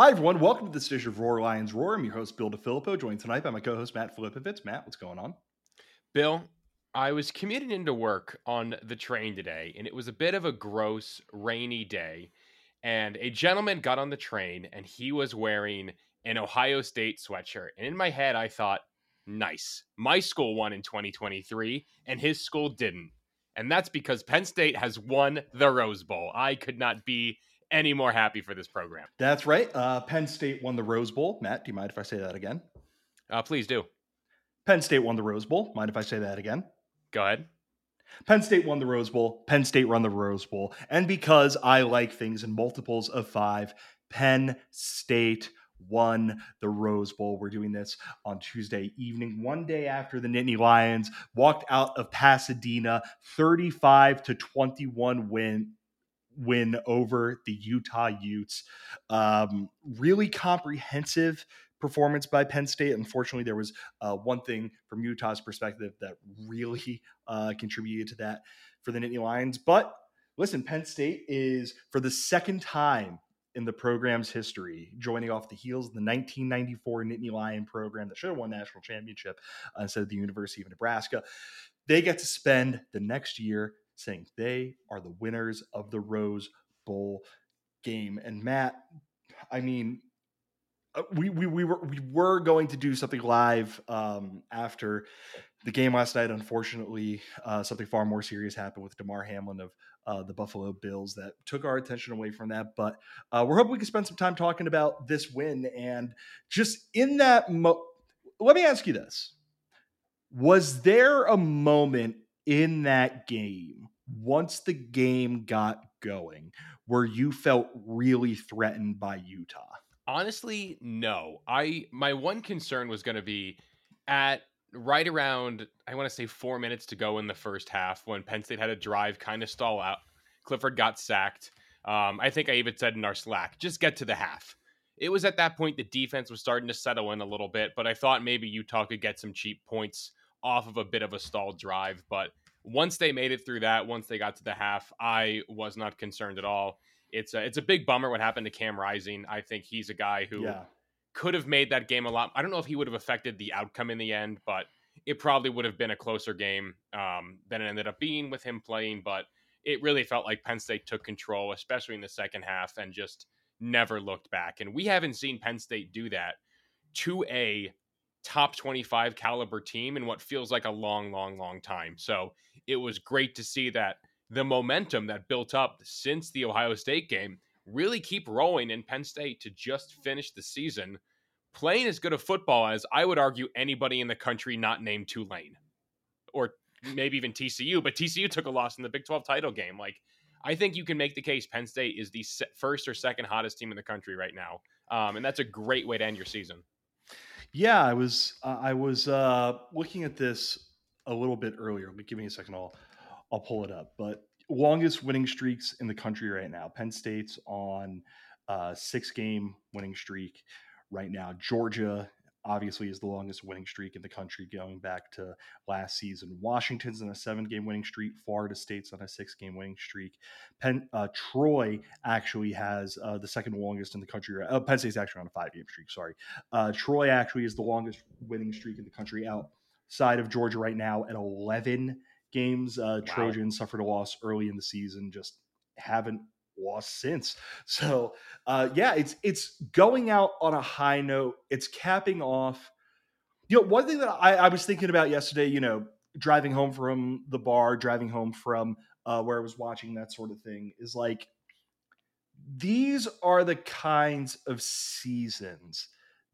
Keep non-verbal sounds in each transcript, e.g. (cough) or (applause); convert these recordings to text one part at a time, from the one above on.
Hi, everyone. Welcome to this edition of Roar Lions Roar. I'm your host, Bill DiFilippo, joined tonight by my co host, Matt Filipovitz. Matt, what's going on? Bill, I was commuting into work on the train today, and it was a bit of a gross, rainy day. And a gentleman got on the train, and he was wearing an Ohio State sweatshirt. And in my head, I thought, nice. My school won in 2023, and his school didn't. And that's because Penn State has won the Rose Bowl. I could not be any more happy for this program. That's right. Uh, Penn State won the Rose Bowl. Matt, do you mind if I say that again? Uh, please do. Penn State won the Rose Bowl. Mind if I say that again? Go ahead. Penn State won the Rose Bowl. Penn State run the Rose Bowl. And because I like things in multiples of five, Penn State won the Rose Bowl. We're doing this on Tuesday evening, one day after the Nittany Lions walked out of Pasadena 35 to 21 win win over the Utah Utes. Um, really comprehensive performance by Penn State. Unfortunately, there was uh, one thing from Utah's perspective that really uh, contributed to that for the Nittany Lions. But listen, Penn State is for the second time in the program's history, joining off the heels of the 1994 Nittany Lion program that should have won national championship uh, instead of the University of Nebraska. They get to spend the next year saying they are the winners of the Rose Bowl game. And Matt, I mean, uh, we, we, we were we were going to do something live um, after the game last night. Unfortunately, uh, something far more serious happened with Damar Hamlin of uh, the Buffalo Bills that took our attention away from that. But uh, we're hoping we can spend some time talking about this win and just in that. Mo- Let me ask you this: Was there a moment in that game once the game got going where you felt really threatened by Utah? Honestly, no. I my one concern was going to be at right around I want to say 4 minutes to go in the first half when Penn State had a drive kind of stall out. Clifford got sacked. Um, I think I even said in our Slack, just get to the half. It was at that point the defense was starting to settle in a little bit, but I thought maybe Utah could get some cheap points off of a bit of a stalled drive. But once they made it through that, once they got to the half, I was not concerned at all. It's a, it's a big bummer what happened to Cam Rising. I think he's a guy who yeah. could have made that game a lot. I don't know if he would have affected the outcome in the end, but it probably would have been a closer game um, than it ended up being with him playing. But it really felt like Penn State took control, especially in the second half, and just never looked back. And we haven't seen Penn State do that to a top 25 caliber team in what feels like a long, long, long time. So it was great to see that the momentum that built up since the Ohio State game really keep rolling in Penn State to just finish the season playing as good a football as I would argue anybody in the country not named Tulane or maybe even TCU, but TCU took a loss in the Big 12 title game. Like, I think you can make the case Penn State is the first or second hottest team in the country right now. Um, and that's a great way to end your season. Yeah, I was uh, I was uh, looking at this a little bit earlier. But give me a second. I'll I'll pull it up. But longest winning streaks in the country right now. Penn State's on a uh, six game winning streak right now. Georgia obviously is the longest winning streak in the country going back to last season. Washington's on a seven game winning streak. Florida State's on a six game winning streak. Penn, uh, Troy actually has uh, the second longest in the country. Uh, Penn State's actually on a five game streak. Sorry. Uh, Troy actually is the longest winning streak in the country outside of Georgia right now at 11 games. Uh, wow. Trojans suffered a loss early in the season, just haven't lost since. So uh, yeah, it's it's going out on a high note. It's capping off. You know, one thing that I, I was thinking about yesterday, you know, driving home from the bar, driving home from uh, where I was watching that sort of thing, is like these are the kinds of seasons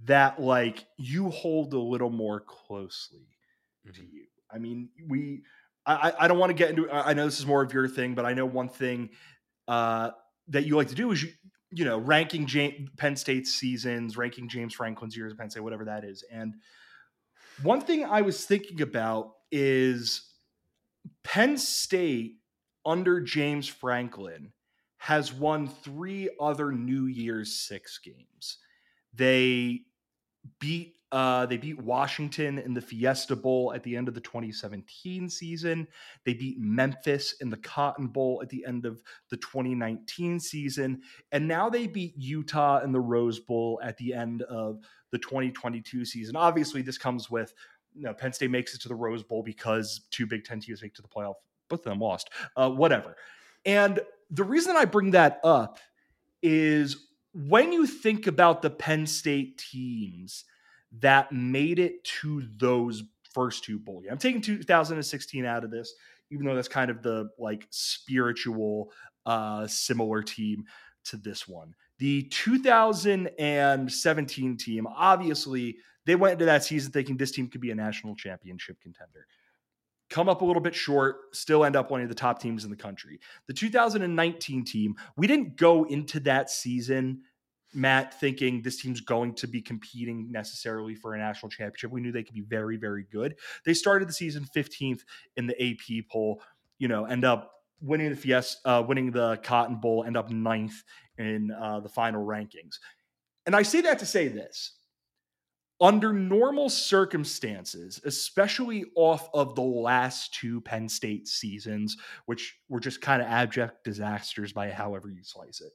that like you hold a little more closely mm-hmm. to you. I mean, we I, I don't want to get into I know this is more of your thing, but I know one thing uh, that you like to do is you you know ranking James, Penn State's seasons, ranking James Franklin's years at Penn State, whatever that is. And one thing I was thinking about is Penn State under James Franklin has won three other New Year's Six games. They beat uh, they beat Washington in the Fiesta Bowl at the end of the 2017 season. They beat Memphis in the Cotton Bowl at the end of the 2019 season. And now they beat Utah in the Rose Bowl at the end of the 2022 season. Obviously, this comes with you know, Penn State makes it to the Rose Bowl because two Big Ten teams make to the playoff. Both of them lost. Uh, whatever. And the reason I bring that up is when you think about the Penn State teams – that made it to those first two bowl games. I'm taking 2016 out of this, even though that's kind of the like spiritual uh similar team to this one. The 2017 team, obviously, they went into that season thinking this team could be a national championship contender. Come up a little bit short, still end up one of the top teams in the country. The 2019 team, we didn't go into that season Matt thinking this team's going to be competing necessarily for a national championship. We knew they could be very, very good. They started the season 15th in the AP poll, you know, end up winning the Fiesta, uh, winning the Cotton Bowl, end up ninth in uh, the final rankings. And I say that to say this under normal circumstances, especially off of the last two Penn State seasons, which were just kind of abject disasters by however you slice it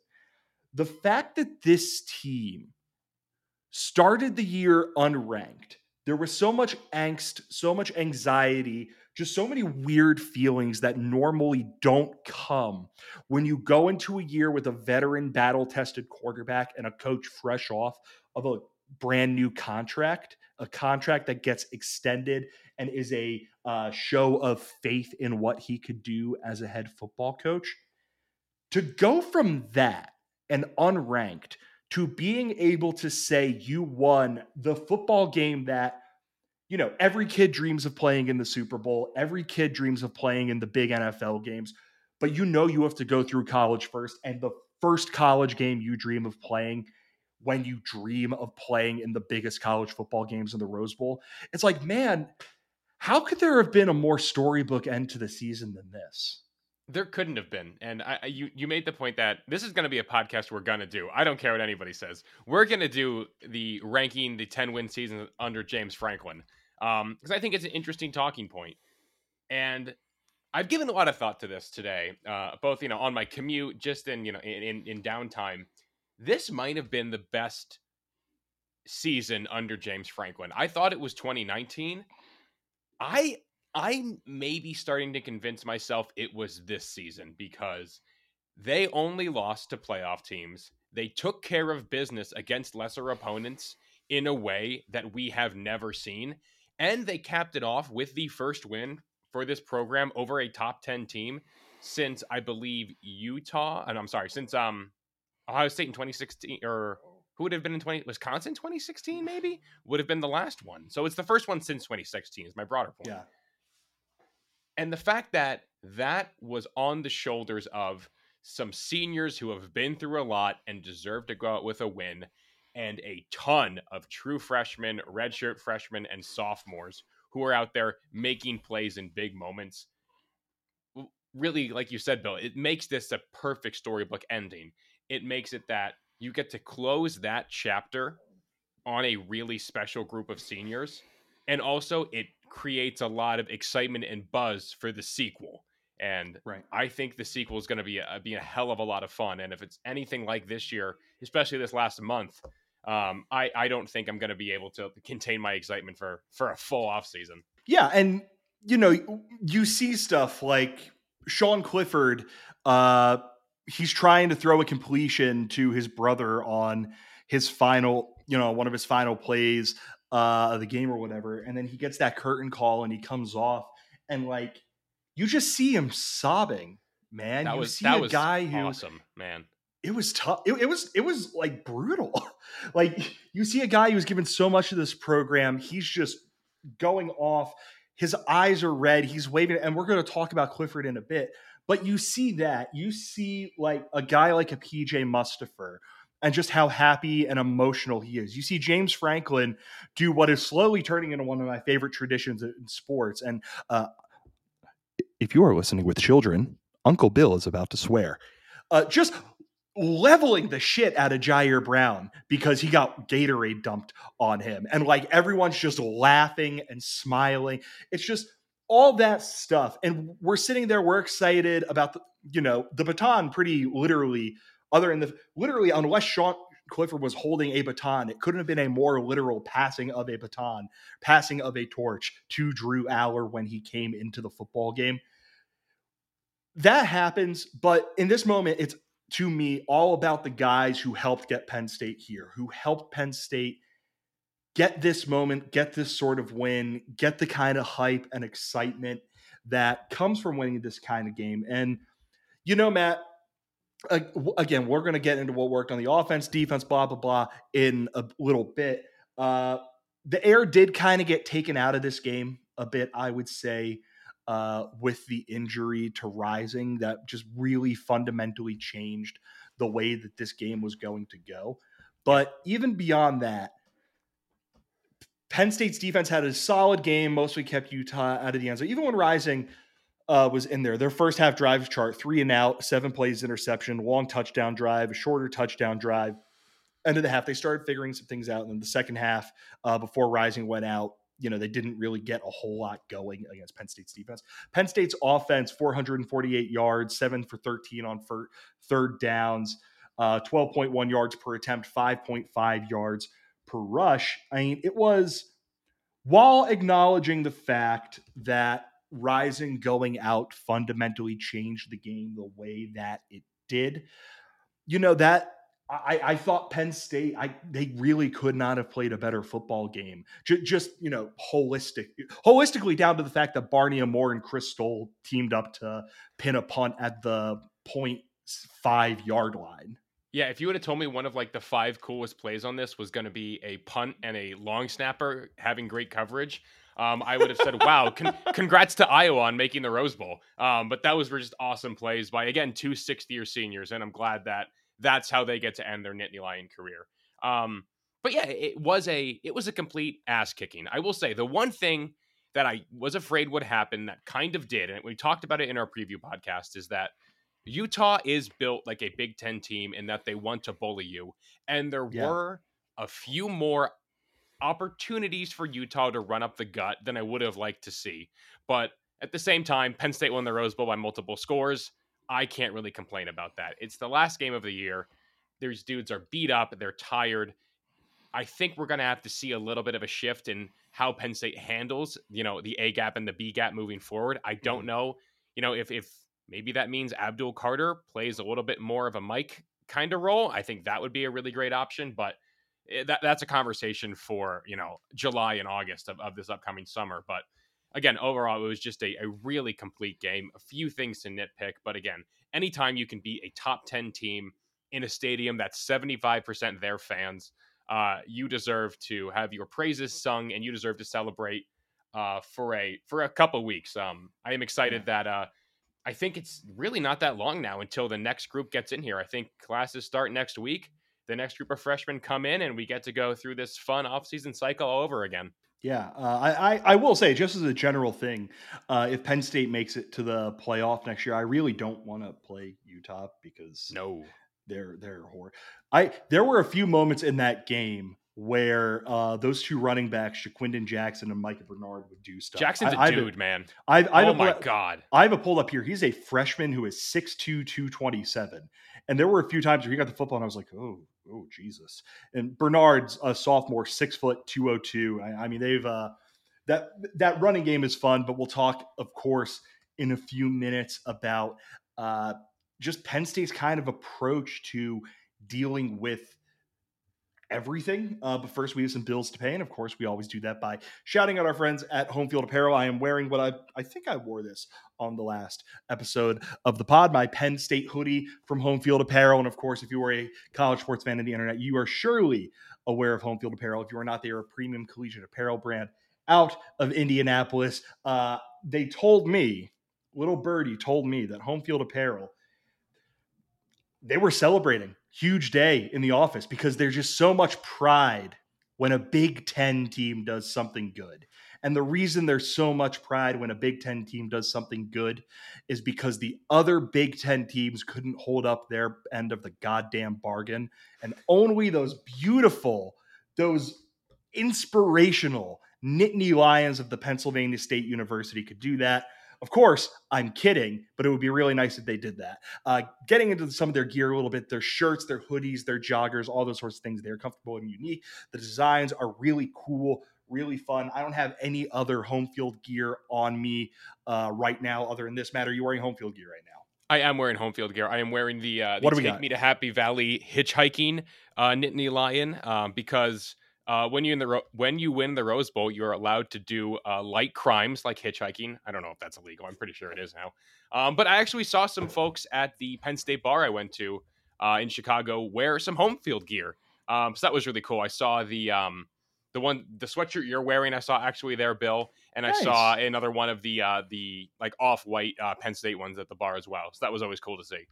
the fact that this team started the year unranked, there was so much angst, so much anxiety, just so many weird feelings that normally don't come when you go into a year with a veteran battle tested quarterback and a coach fresh off of a brand new contract, a contract that gets extended and is a uh, show of faith in what he could do as a head football coach. To go from that and unranked to being able to say you won the football game that you know every kid dreams of playing in the Super Bowl, every kid dreams of playing in the big NFL games, but you know you have to go through college first and the first college game you dream of playing when you dream of playing in the biggest college football games in the Rose Bowl. It's like, man, how could there have been a more storybook end to the season than this? There couldn't have been, and I, you you made the point that this is going to be a podcast we're going to do. I don't care what anybody says. We're going to do the ranking the ten win season under James Franklin because um, I think it's an interesting talking point, and I've given a lot of thought to this today, uh, both you know on my commute, just in you know in, in, in downtime. This might have been the best season under James Franklin. I thought it was 2019. I I'm maybe starting to convince myself it was this season because they only lost to playoff teams. They took care of business against lesser opponents in a way that we have never seen. And they capped it off with the first win for this program over a top 10 team since I believe Utah, and I'm sorry, since um Ohio State in 2016 or who would have been in 20 Wisconsin 2016 maybe would have been the last one. So it's the first one since 2016 is my broader point. Yeah. And the fact that that was on the shoulders of some seniors who have been through a lot and deserve to go out with a win, and a ton of true freshmen, redshirt freshmen, and sophomores who are out there making plays in big moments. Really, like you said, Bill, it makes this a perfect storybook ending. It makes it that you get to close that chapter on a really special group of seniors. And also, it creates a lot of excitement and buzz for the sequel. And right. I think the sequel is going to be a, be a hell of a lot of fun. And if it's anything like this year, especially this last month, um, I, I don't think I'm going to be able to contain my excitement for for a full off season. Yeah, and you know, you see stuff like Sean Clifford. Uh, he's trying to throw a completion to his brother on his final, you know, one of his final plays uh, the game or whatever, and then he gets that curtain call and he comes off, and like you just see him sobbing, man. That you was see that a was guy who awesome, man. It was tough. It, it was it was like brutal. (laughs) like you see a guy who's given so much of this program, he's just going off. His eyes are red. He's waving, and we're going to talk about Clifford in a bit. But you see that. You see like a guy like a PJ Mustipher and just how happy and emotional he is. You see James Franklin do what is slowly turning into one of my favorite traditions in sports. And uh, if you are listening with children, Uncle Bill is about to swear. Uh, just leveling the shit out of Ji'Ayir Brown because he got Gatorade dumped on him. And like everyone's just laughing and smiling. It's just all that stuff. And we're sitting there, we're excited about the, you know, the baton pretty literally, other than the literally, unless Sean Clifford was holding a baton, it couldn't have been a more literal passing of a baton, passing of a torch to Drew Allar when he came into the football game. That happens, but in this moment, it's to me all about the guys who helped get Penn State here, who helped Penn State get this moment, get this sort of win, get the kind of hype and excitement that comes from winning this kind of game. And, you know, Matt, again, we're going to get into what worked on the offense, defense, blah, blah, blah, in a little bit. Uh, the air did kind of get taken out of this game a bit, I would say uh, with the injury to Rising that just really fundamentally changed the way that this game was going to go. But even beyond that, Penn State's defense had a solid game, mostly kept Utah out of the end zone. Even when Rising uh, was in there, their first half drive chart, three and out, seven plays interception, long touchdown drive, a shorter touchdown drive. End of the half, they started figuring some things out. And then the second half, uh, before Rising went out, you know, they didn't really get a whole lot going against Penn State's defense. Penn State's offense, 448 yards, seven for 13 on for third downs, uh, 12.1 yards per attempt, 5.5 yards per rush. I mean, it was while acknowledging the fact that Rising going out fundamentally changed the game the way that it did. You know, that I, I, thought Penn State, I they really could not have played a better football game. J- just you know, holistic, holistically down to the fact that Barney Amor and Chris Stoll teamed up to pin a punt at the point five yard line. Yeah, if you would have told me one of like the five coolest plays on this was going to be a punt and a long snapper having great coverage, um, I would have said, "Wow, con- (laughs) congrats to Iowa on making the Rose Bowl." Um, but that was just awesome plays by again two 60 year seniors, and I'm glad that that's how they get to end their Nittany Lion career. Um, but yeah, it was a it was a complete ass kicking. I will say the one thing that I was afraid would happen that kind of did, and we talked about it in our preview podcast, is that Utah is built like a Big Ten team in that they want to bully you, and there yeah. were a few more opportunities for Utah to run up the gut than I would have liked to see. But at the same time, Penn State won the Rose Bowl by multiple scores. I can't really complain about that. It's the last game of the year. These dudes are beat up, they're tired. I think we're going to have to see a little bit of a shift in how Penn State handles, you know, the A gap and the B gap moving forward. I don't mm-hmm. know, you know, if if maybe that means Abdul Carter plays a little bit more of a Mike kind of role. I think that would be a really great option, but that that's a conversation for you know July and August of, of this upcoming summer. But again, overall, it was just a, a really complete game. A few things to nitpick, but again, anytime you can beat a top 10 team in a stadium that's 75% their fans, uh, you deserve to have your praises sung and you deserve to celebrate uh, for a for a couple weeks. Um, I am excited yeah. that uh, I think it's really not that long now until the next group gets in here. I think classes start next week. The next group of freshmen come in, and we get to go through this fun offseason cycle all over again. Yeah, uh, I, I, will say just as a general thing, uh, if Penn State makes it to the playoff next year, I really don't want to play Utah because no, they're they're horror. I there were a few moments in that game where uh, those two running backs, Ja'Quinden Jackson and Micah Bernard, would do stuff. Jackson's I, a dude, man. I've, I've oh my god! I have a pull up here. He's a freshman who is 6'2", 227. and there were a few times where he got the football, and I was like, oh oh Jesus. And Bernard's a sophomore, six foot two oh two. I, I mean, they've uh, that that running game is fun, but we'll talk, of course, in a few minutes about uh, just Penn State's kind of approach to dealing with everything. Uh, but first, we have some bills to pay, and of course, we always do that by shouting out our friends at Home Field Apparel. I am wearing what I I think I wore this on the last episode of the pod, my Penn State hoodie from Home Field Apparel, and of course, if you are a college sports fan on the internet, you are surely aware of Home Field Apparel. If you are not, they are a premium collegiate apparel brand out of Indianapolis. Uh, they told me, little birdie told me that Home Field Apparel they were celebrating huge day in the office because there's just so much pride when a Big Ten team does something good. And the reason there's so much pride when a Big Ten team does something good is because the other Big Ten teams couldn't hold up their end of the goddamn bargain. And only those beautiful, those inspirational Nittany Lions of the Pennsylvania State University could do that. Of course, I'm kidding, but it would be really nice if they did that. Uh, getting into some of their gear a little bit, their shirts, their hoodies, their joggers, all those sorts of things, they're comfortable and unique. The designs are really cool, really fun. I don't have any other home field gear on me uh, right now other than this. Matt, are you wearing home field gear right now? I am wearing home field gear. I am wearing the, uh, the what do we Take got? Me to Happy Valley hitchhiking uh, Nittany Lion um, because uh, when you in the ro- when you win the Rose Bowl, you're allowed to do uh, light crimes like hitchhiking. I don't know if that's illegal. I'm pretty sure it is now. Um, but I actually saw some folks at the Penn State bar I went to uh, in Chicago wear some home field gear. Um, so that was really cool. I saw the um, the one the sweatshirt you're wearing. I saw actually there, Bill, and I saw another one of the uh, the like off white uh, Penn State ones at the bar as well. So that was always cool to see.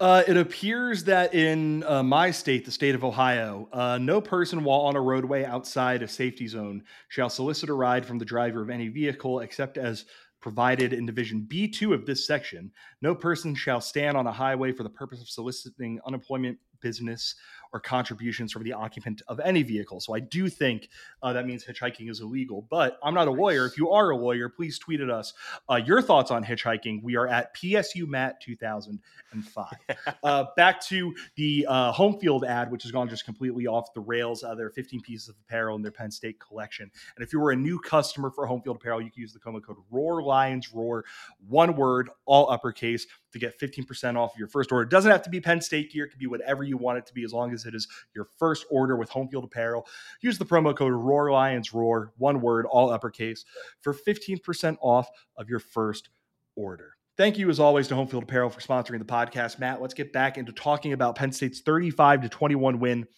Uh, it appears that in uh, my state, the state of Ohio, uh, no person while on a roadway outside a safety zone shall solicit a ride from the driver of any vehicle except as provided in Division B2 of this section. No person shall stand on a highway for the purpose of soliciting unemployment, business, or contributions from the occupant of any vehicle. So I do think uh, that means hitchhiking is illegal. But I'm not a lawyer. If you are a lawyer, please tweet at us uh, your thoughts on hitchhiking. We are at PSU Matt 2005. (laughs) uh, back to the uh, home field ad, which has gone just completely off the rails. Uh, there are 15 pieces of apparel in their Penn State collection. And if you were a new customer for home field apparel, you can use the promo code Roar Lions Roar, one word, all uppercase, to get 15% off your first order. It doesn't have to be Penn State gear, it can be whatever you want it to be as long as it is your first order with home field apparel. Use the promo code Roar Lions Roar, one word, all uppercase, for 15% off of your first order. Thank you, as always, to Home Field Apparel for sponsoring the podcast. Matt, let's get back into talking about Penn State's 35 to 21 win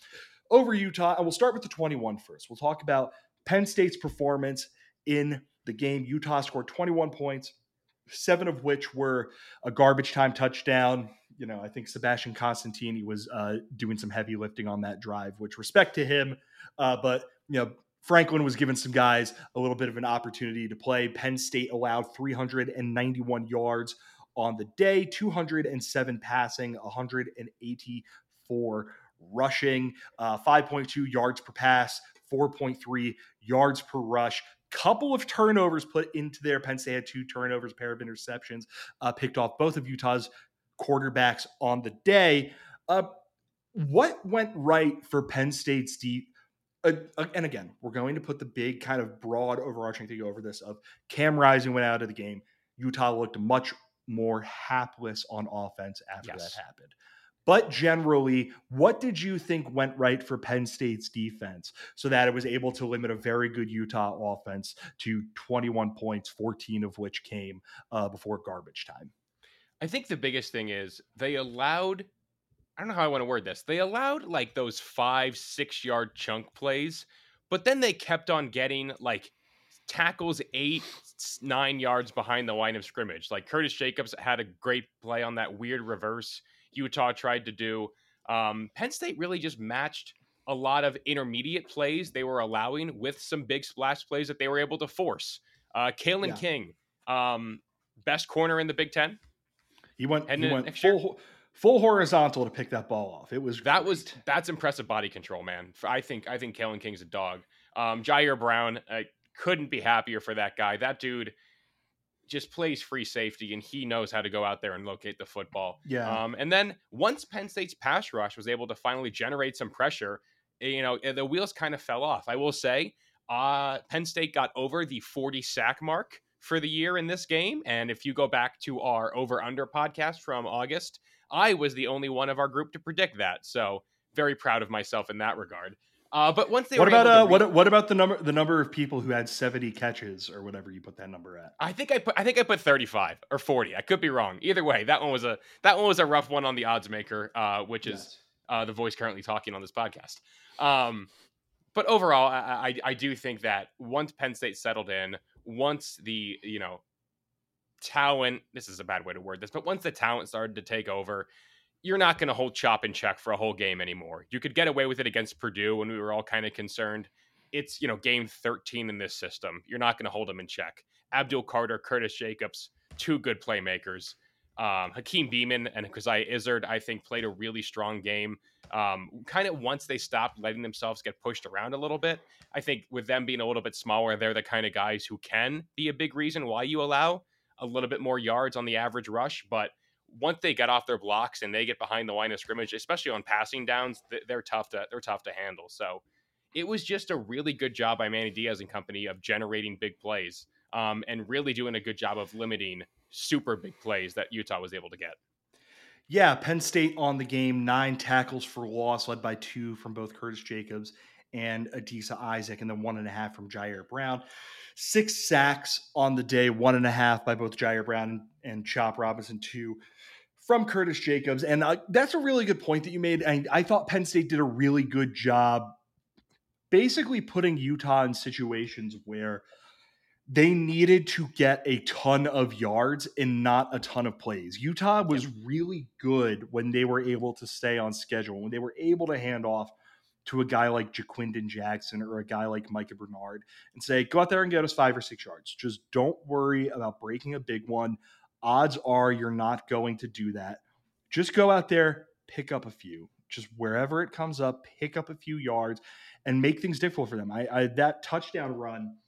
over Utah. And we'll start with the 21 first. We'll talk about Penn State's performance in the game. Utah scored 21 points, seven of which were a garbage time touchdown. You know, I think Sebastian Constantini was uh, doing some heavy lifting on that drive, which respect to him. Uh, but, you know, Franklin was giving some guys a little bit of an opportunity to play. Penn State allowed 391 yards on the day, 207 passing, 184 rushing, uh, 5.2 yards per pass, 4.3 yards per rush. Couple of turnovers put into there. Penn State had two turnovers, pair of interceptions, uh, picked off both of Utah's quarterbacks on the day. Uh, what went right for Penn State's deep? Uh, and again, we're going to put the big kind of broad overarching thing over this of Cam Rising went out of the game. Utah looked much more hapless on offense after Yes. that happened. But generally, what did you think went right for Penn State's defense so that it was able to limit a very good Utah offense to 21 points, 14 of which came uh, before garbage time? I think the biggest thing is they allowed I don't know how I want to word this. They allowed like those five, six yard chunk plays, but then they kept on getting like tackles eight, nine yards behind the line of scrimmage. Like Curtis Jacobs had a great play on that weird reverse Utah tried to do. Um, Penn State really just matched a lot of intermediate plays they were allowing with some big splash plays that they were able to force. Uh, Kalen Yeah. King, um, best corner in the Big Ten. He went, And he went full, full horizontal to pick that ball off. It was That was that's impressive body control, man. I think I think Kalen King's a dog. Um, Ji'Ayir Brown, I couldn't be happier for that guy. That dude just plays free safety, and he knows how to go out there and locate the football. yeah. Um, and then once Penn State's pass rush was able to finally generate some pressure, eh, you know eh, the wheels kind of fell off. I will say, uh, Penn State got over the 40 sack mark for the year in this game. And if you go back to our over under podcast from August, I was the only one of our group to predict that. So very proud of myself in that regard. Uh, but once they what were about uh, re- what what about the number the number of people who had 70 catches or whatever you put that number at? I think I put I think I put 35 or 40. I could be wrong. Either way, that one was a that one was a rough one on the odds maker, uh, which is Yes. uh, the voice currently talking on this podcast. Um, but overall, I, I I do think that once Penn State settled in, once the you know talent, this is a bad way to word this, but once the talent started to take over, you're not going to hold chop in check for a whole game anymore. You could get away with it against Purdue when we were all kind of concerned. It's, you know, game 13 in this system. You're not going to hold them in check. Abdul Carter, Curtis Jacobs, two good playmakers. Um, Hakeem Beamon and Coziah Izzard, I think, played a really strong game. Um, kind of once they stopped letting themselves get pushed around a little bit, I think with them being a little bit smaller, they're the kind of guys who can be a big reason why you allow a little bit more yards on the average rush. But once they get off their blocks and they get behind the line of scrimmage, especially on passing downs, they're tough to they're tough to handle. So it was just a really good job by Manny Diaz and company of generating big plays um, and really doing a good job of limiting super big plays that Utah was able to get. Yeah, Penn State on the game, nine tackles for loss, led by two from both Curtis Jacobs and Adisa Isaac, and then one and a half from Ji'Ayir Brown. Six sacks on the day, one and a half by both Ji'Ayir Brown and Chop Robinson, two from Curtis Jacobs. And uh, that's a really good point that you made. I, I thought Penn State did a really good job basically putting Utah in situations where – they needed to get a ton of yards and not a ton of plays. Utah was really good when they were able to stay on schedule, when they were able to hand off to a guy like Ja'Quinden Jackson or a guy like Micah Bernard and say, go out there and get us five or six yards. Just don't worry about breaking a big one. Odds are you're not going to do that. Just go out there, pick up a few. Just wherever it comes up, pick up a few yards and make things difficult for them. I, I that touchdown run –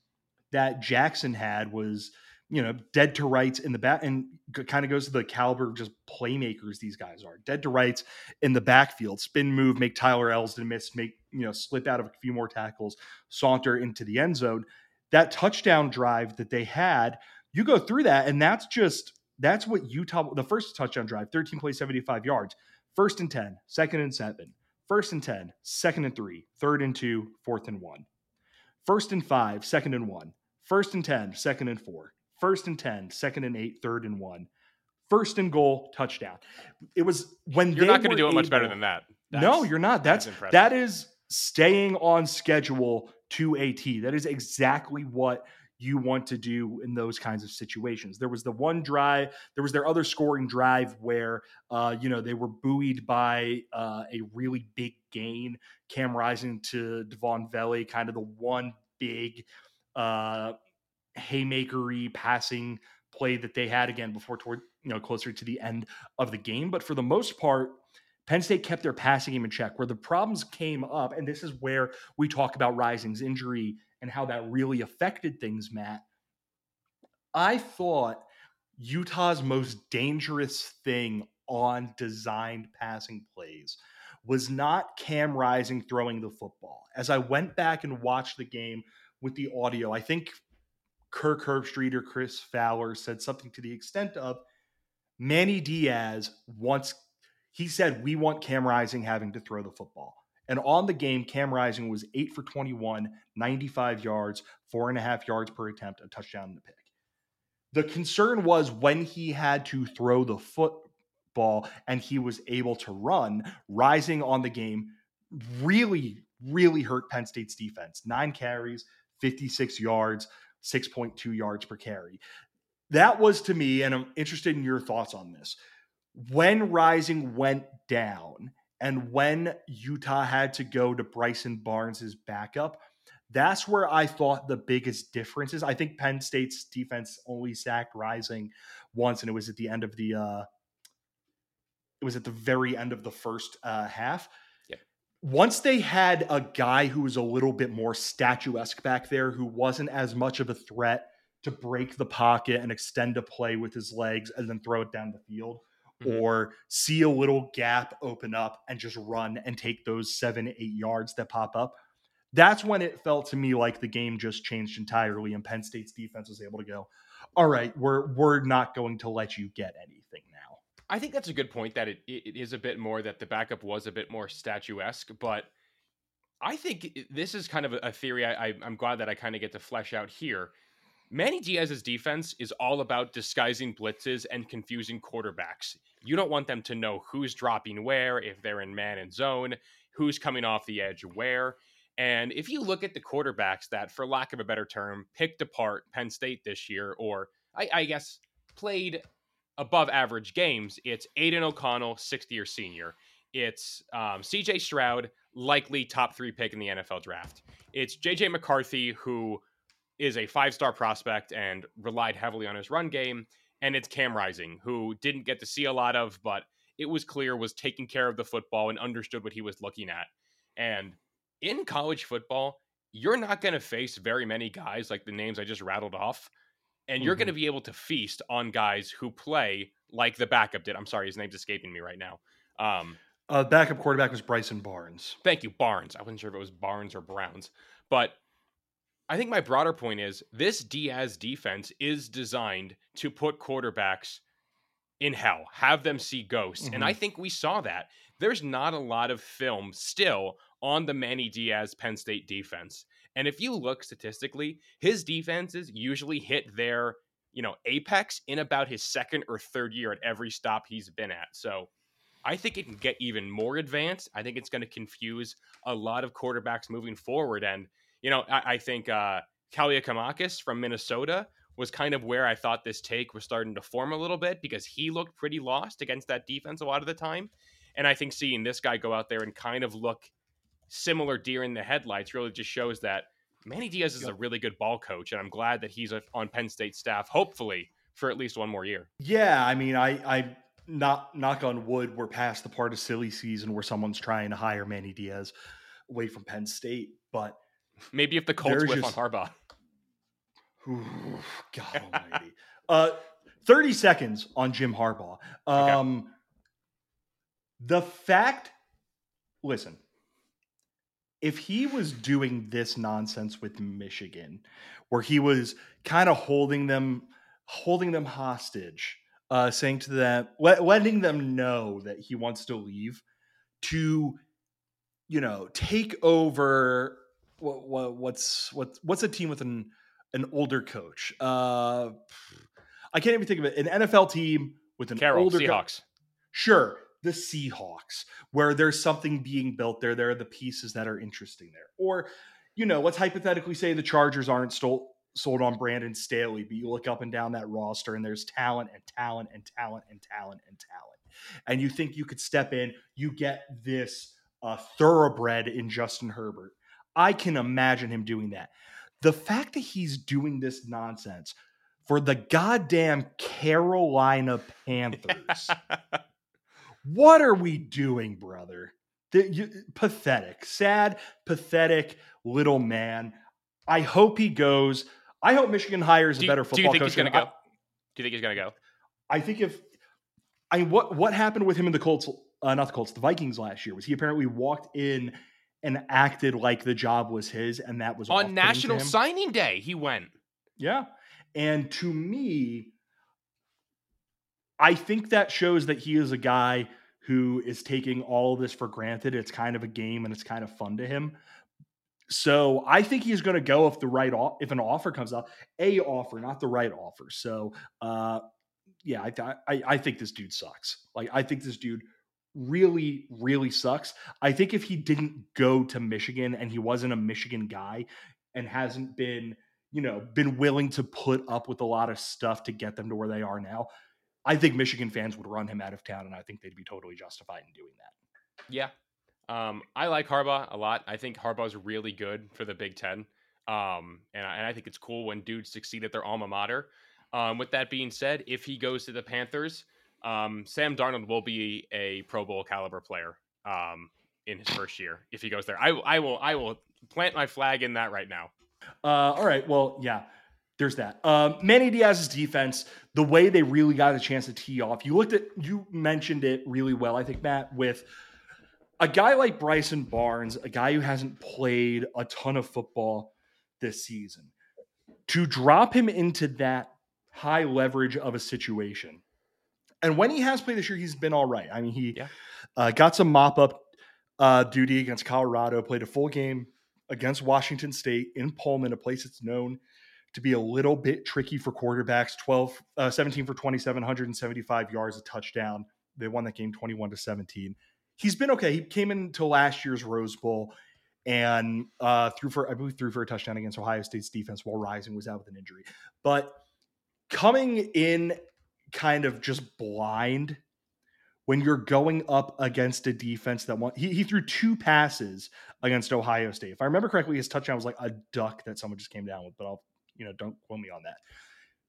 that Jackson had was, you know, dead to rights in the back and kind of goes to the caliber of just playmakers these guys are. Dead to rights in the backfield, spin move, make Tyler Elsdon miss, make, you know, slip out of a few more tackles, saunter into the end zone. That touchdown drive that they had, you go through that, and that's just that's what Utah, the first touchdown drive, 13 plays, 75 yards, first and 10, second and seven, first and 10, second and three, third and two, fourth and one, first and five, second and one, First and 10, second and four. First and 10, second and eight, third and one. First and goal, touchdown. It was when you're not going to do it able, much better than that. That's, no, you're not. That's, that's that is staying on schedule to a T. That is exactly what you want to do in those kinds of situations. There was the one drive, there was their other scoring drive where, uh, you know, they were buoyed by uh, a really big gain. Cam Rising to Devaughn Vele, kind of the one big uh, haymakery passing play that they had again before toward you know closer to the end of the game. But for the most part, Penn State kept their passing game in check. Where the problems came up, and this is where we talk about Rising's injury and how that really affected things, Matt. I thought Utah's most dangerous thing on designed passing plays was not Cam Rising throwing the football. As I went back and watched the game with the audio. I think Kirk Herbstreit or Chris Fowler said something to the extent of Manny Diaz wants, he said, we want Cam Rising having to throw the football. And on the game, Cam Rising was eight for 21, 95 yards, four and a half yards per attempt, a touchdown and a pick. The concern was when he had to throw the football and he was able to run, Rising on the game really, really hurt Penn State's defense. Nine carries, 56 yards, 6.2 yards per carry. That was to me, and I'm interested in your thoughts on this. When Rising went down and when Utah had to go to Bryson Barnes's backup, that's where I thought the biggest difference is. I think Penn State's defense only sacked Rising once, and it was at the end of the uh, it was at the very end of the first uh, half once they had a guy who was a little bit more statuesque back there, who wasn't as much of a threat to break the pocket and extend a play with his legs and then throw it down the field, mm-hmm. or see a little gap open up and just run and take those seven, eight yards that pop up. That's when it felt to me like the game just changed entirely, and Penn State's defense was able to go, "All right, we're we're not going to let you get anything I think that's a good point that it, it is a bit more that the backup was a bit more statuesque, but I think this is kind of a theory I, I, I'm glad that I kind of get to flesh out here. Manny Diaz's defense is all about disguising blitzes and confusing quarterbacks. You don't want them to know who's dropping where, if they're in man and zone, who's coming off the edge where. And if you look at the quarterbacks that, for lack of a better term, picked apart Penn State this year, or I, I guess played above average games, it's Aidan O'Connell, 60 year senior. It's um, CJ Stroud, likely top three pick in the NFL draft. It's JJ McCarthy, who is a five star prospect and relied heavily on his run game. And it's Cam Rising, who didn't get to see a lot of, but it was clear was taking care of the football and understood what he was looking at. And in college football, you're not going to face very many guys like the names I just rattled off. And you're mm-hmm. going to be able to feast on guys who play like the backup did. I'm sorry, his name's escaping me right now. Um, uh, backup quarterback was Bryson Barnes. Thank you, Barnes. I wasn't sure if it was Barnes or Browns, but I think my broader point is this Diaz defense is designed to put quarterbacks in hell, have them see ghosts. Mm-hmm. And I mm-hmm. think we saw that. There's not a lot of film still on the Manny Diaz Penn State defense. And if you look statistically, his defenses usually hit their, you know, apex in about his second or third year at every stop he's been at. So I think it can get even more advanced. I think it's going to confuse a lot of quarterbacks moving forward. And, you know, I, I think uh, Kaliakmanis from Minnesota was kind of where I thought this take was starting to form a little bit because he looked pretty lost against that defense a lot of the time. And I think seeing this guy go out there and kind of look similar deer in the headlights really just shows that Manny Diaz is a really good ball coach. And I'm glad that he's on Penn State staff, hopefully, for at least one more year. Yeah. I mean, I, I, not knock on wood, we're past the part of silly season where someone's trying to hire Manny Diaz away from Penn State. But maybe if the Colts whip just, on Harbaugh. God (laughs) almighty. uh, 30 seconds on Jim Harbaugh. Um, okay. The fact, listen, if he was doing this nonsense with Michigan, where he was kind of holding them, holding them hostage, uh, saying to them, let, letting them know that he wants to leave, to, you know, take over. What, what what's what what's a team with an an older coach. Uh, I can't even think of it. An NFL team with an Carroll, older Seahawks. Co- sure, the Seahawks, where there's something being built there. There are the pieces that are interesting there. Or, you know, let's hypothetically say the Chargers aren't stole, sold on Brandon Staley, but you look up and down that roster and there's talent and talent and talent and talent and talent. And you think you could step in, you get this uh, thoroughbred in Justin Herbert. I can imagine him doing that the fact that he's doing this nonsense for the goddamn Carolina (laughs) Panthers. What are we doing, brother? The, you, pathetic, sad, pathetic little man. I hope he goes. I hope Michigan hires a better football coach. do you think. He's gonna go? do you think he's going to go? I think if I what what happened with him in the Colts, uh, not the Colts, the Vikings last year was he apparently walked in and acted like the job was his, and that was on National Signing Day. He went. Yeah, and to me, I think that shows that he is a guy who is taking all this for granted. It's kind of a game, and it's kind of fun to him. So I think he's going to go if the right if an offer comes up, a offer, not the right offer. So uh, yeah, I, I I think this dude sucks. Like I think this dude really, really sucks. I think if he didn't go to Michigan and he wasn't a Michigan guy and hasn't been, you know, been willing to put up with a lot of stuff to get them to where they are now, I think Michigan fans would run him out of town, and I think they'd be totally justified in doing that. Yeah. Um, I like Harbaugh a lot. I think Harbaugh's really good for the Big Ten. Um, and, I, and I think it's cool when dudes succeed at their alma mater. Um, with that being said, if he goes to the Panthers, um, Sam Darnold will be a Pro Bowl caliber player um, in his first year if he goes there. I, I will I will plant my flag in that right now. Uh, all right. Well, yeah. There's that. Um, Manny Diaz's defense, the way they really got a chance to tee off. You looked at, you mentioned it really well, I think, Matt, with a guy like Bryson Barnes, a guy who hasn't played a ton of football this season, to drop him into that high leverage of a situation and when he has played this year, he's been all right. I mean, he yeah. uh, got some mop up uh, duty against Colorado, played a full game against Washington State in Pullman, a place that's known to be a little bit tricky for quarterbacks 12, uh, 17 for 27, 175 yards, a touchdown. They won that game 21 to 17. He's been okay. He came into last year's Rose Bowl and uh, threw for, I believe, threw for a touchdown against Ohio State's defense while Rising was out with an injury. But coming in kind of just blind when you're going up against a defense that want he, he threw two passes against Ohio State. If I remember correctly, his touchdown was like a duck that someone just came down with, but I'll you know don't quote me on that.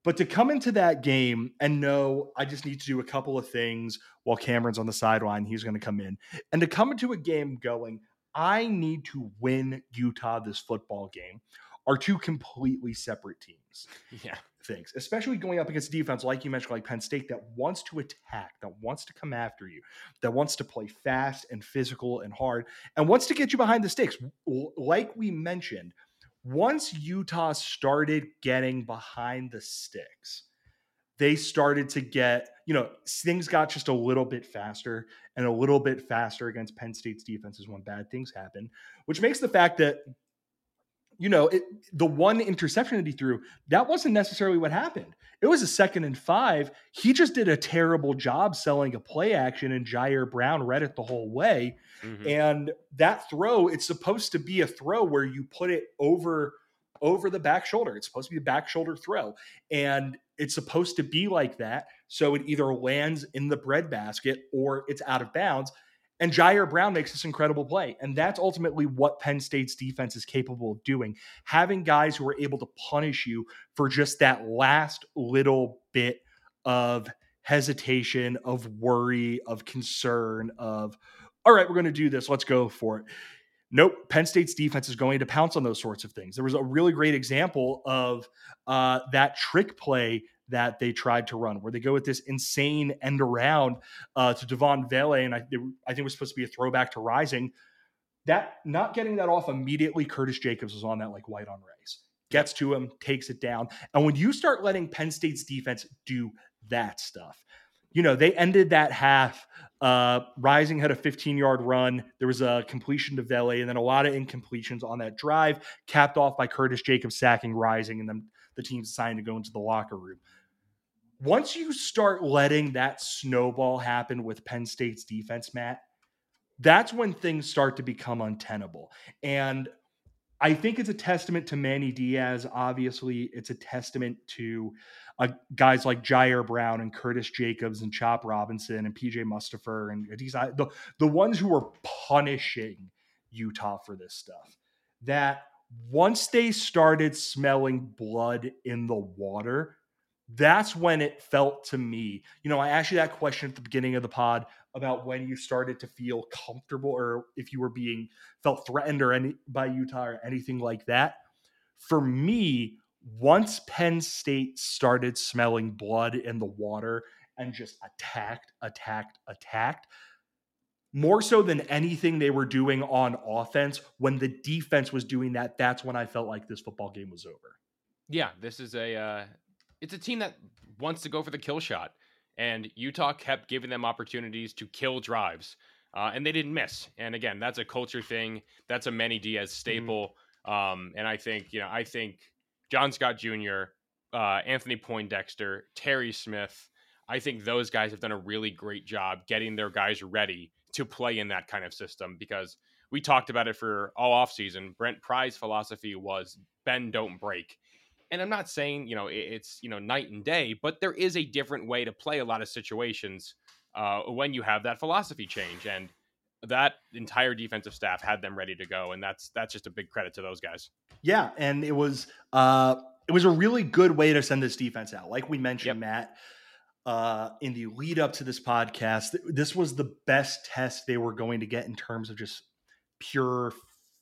But to come into that game and know I just need to do a couple of things while Cameron's on the sideline, he's going to come in, and to come into a game going, I need to win Utah this football game, are two completely separate teams. Yeah. Things, especially going up against defense like you mentioned, like Penn State, that wants to attack, that wants to come after you, that wants to play fast and physical and hard, and wants to get you behind the sticks. Like we mentioned, once Utah started getting behind the sticks, they started to get, you know, things got just a little bit faster and a little bit faster against Penn State's defenses when bad things happen, which makes the fact that you know, it, the one interception that he threw, that wasn't necessarily what happened. It was a second and five. He just did a terrible job selling a play action, and Ji'Ayir Brown read it the whole way. Mm-hmm. And that throw, it's supposed to be a throw where you put it over over the back shoulder. It's supposed to be a back shoulder throw. And it's supposed to be like that. So it either lands in the breadbasket or it's out of bounds. And Ji'Ayir Brown makes this incredible play. And that's ultimately what Penn State's defense is capable of doing. Having guys who are able to punish you for just that last little bit of hesitation, of worry, of concern, of, all right, we're going to do this. Let's go for it. Nope. Penn State's defense is going to pounce on those sorts of things. There was a really great example of uh, that trick play that they tried to run, where they go with this insane end around uh, to Devaughn Vele, and I, I think it was supposed to be a throwback to Rising. That not getting that off immediately, Curtis Jacobs was on that like white on race, gets to him, takes it down, and when you start letting Penn State's defense do that stuff, you know they ended that half. Uh, Rising had a 15 yard run. There was a completion to Vele, and then a lot of incompletions on that drive, capped off by Curtis Jacobs sacking Rising, and then the team's deciding to go into the locker room once you start letting that snowball happen with Penn State's defense, Matt, that's when things start to become untenable. And I think it's a testament to Manny Diaz. Obviously, it's a testament to uh, guys like Ji'Ayir Brown and Curtis Jacobs and Chop Robinson and PJ Mustipher and these the the ones who are punishing Utah for this stuff. That once they started smelling blood in the water, that's when it felt to me. You know, I asked you that question at the beginning of the pod about when you started to feel comfortable or if you were being felt threatened or any by Utah or anything like that. For me, once Penn State started smelling blood in the water and just attacked, attacked, attacked, more so than anything they were doing on offense, when the defense was doing that, that's when I felt like this football game was over. Yeah, this is a uh, it's a team that wants to go for the kill shot, and Utah kept giving them opportunities to kill drives, uh, and they didn't miss. And again, that's a culture thing. That's a Manny Diaz mm-hmm. staple. Mm-hmm. Um, and I think you know, I think John Scott Jr., uh, Anthony Poindexter, Terry Smith. I think those guys have done a really great job getting their guys ready to play in that kind of system because we talked about it for all offseason. Brent Pry's philosophy was bend, don't break. And I'm not saying, you know, it's, you know, night and day, but there is a different way to play a lot of situations uh, when you have that philosophy change. And that entire defensive staff had them ready to go. And that's, that's just a big credit to those guys. Yeah. And it was, uh, it was a really good way to send this defense out. Like we mentioned, yep. Matt, uh, in the lead up to this podcast, this was the best test they were going to get in terms of just pure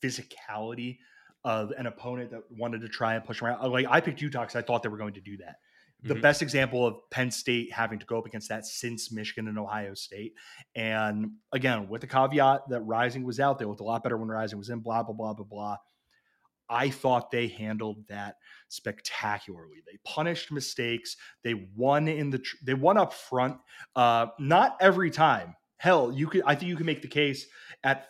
physicality of an opponent that wanted to try and push around. Like I picked Utah because I thought they were going to do that. The mm-hmm. best example of Penn State having to go up against that since Michigan and Ohio State. And again, with the caveat that Rising was out, they looked a lot better when Rising was in, blah, blah, blah, blah, blah. I thought they handled that spectacularly. They punished mistakes. They won in the tr- they won up front. Uh, not every time. Hell, you could I think you can make the case at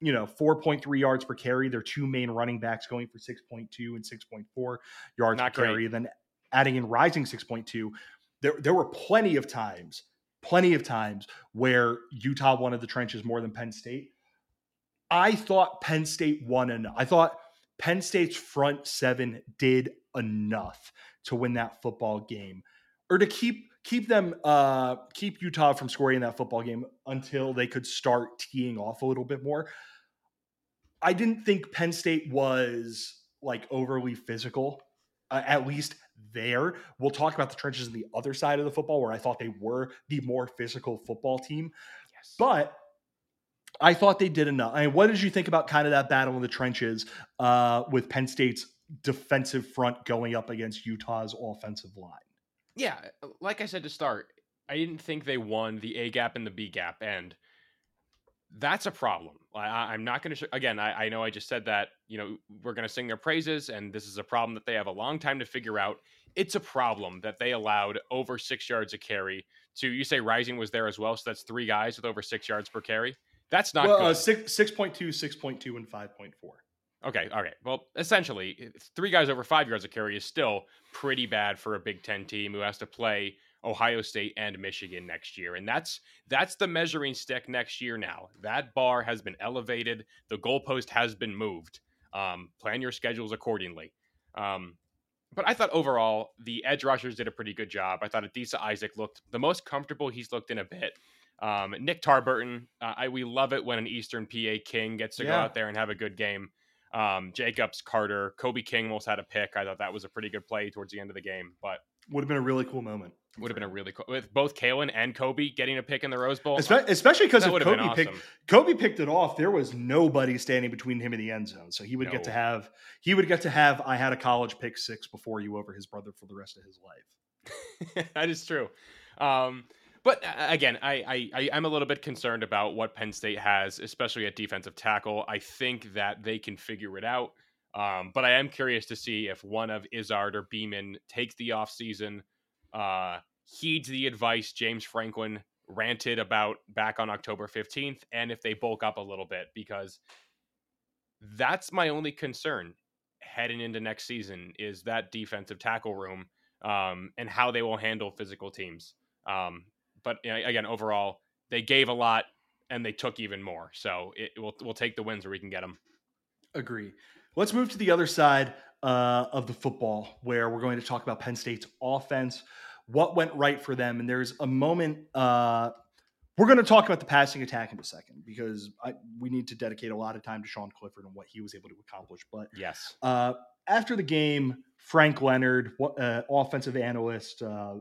you know 4.3 yards per carry. Their two main running backs going for 6.2 and 6.4 yards Not per great. carry. Then adding in rising 6.2. There, there were plenty of times, plenty of times where Utah wanted the trenches more than Penn State. I thought Penn State won enough. I thought Penn State's front seven did enough to win that football game or to keep keep them uh keep Utah from scoring in that football game until they could start teeing off a little bit more. I didn't think Penn State was like overly physical, uh, at least there. We'll talk about the trenches on the other side of the football where I thought they were the more physical football team. Yes. But I thought they did enough. I mean, what did you think about kind of that battle in the trenches uh, with Penn State's defensive front going up against Utah's offensive line? Yeah, like I said to start, I didn't think they won the A gap and the B gap, and that's a problem. I, am not going to. Sh- again, I, I know I just said that. You know, we're going to sing their praises, and this is a problem that they have a long time to figure out. It's a problem that they allowed over six yards a carry to. You say Rising was there as well, so that's three guys with over six yards per carry. That's not well, good. Uh, six six point two, six point two, and five point four. Okay, all right. Well, essentially, three guys over five yards of carry is still pretty bad for a Big Ten team who has to play Ohio State and Michigan next year. And that's that's the measuring stick next year now. That bar has been elevated. The goalpost has been moved. Um, plan your schedules accordingly. Um, but I thought overall the edge rushers did a pretty good job. I thought Adisa Isaac looked the most comfortable he's looked in a bit. Um, Nick Tarburton, uh, I, we love it when an Eastern PA King gets to yeah. go out there and have a good game. Um, Jacobs, Carter, Kobe King almost had a pick. I thought that was a pretty good play towards the end of the game, but would have been a really cool moment. Would have been a really cool with both Kalen and Kobe getting a pick in the Rose Bowl, especially because if Kobe awesome. picked Kobe picked it off, there was nobody standing between him and the end zone, so he would no. get to have he would get to have I had a college pick six before you over his brother for the rest of his life. (laughs) that is true. Um, but uh, again, I, I I'm a little bit concerned about what Penn State has, especially at defensive tackle. I think that they can figure it out. Um, but I am curious to see if one of Izzard or Beamon takes the offseason, uh, heeds the advice James Franklin ranted about back on October 15th, and if they bulk up a little bit, because that's my only concern heading into next season is that defensive tackle room um, and how they will handle physical teams. Um, but you know, again, overall, they gave a lot and they took even more. So it, we'll we'll take the wins where we can get them. Agree. Let's move to the other side uh, of the football, where we're going to talk about Penn State's offense, what went right for them, and there's a moment. Uh, we're going to talk about the passing attack in a second because I, we need to dedicate a lot of time to Sean Clifford and what he was able to accomplish. But yes, uh, after the game, Frank Leonard, uh, offensive analyst, uh,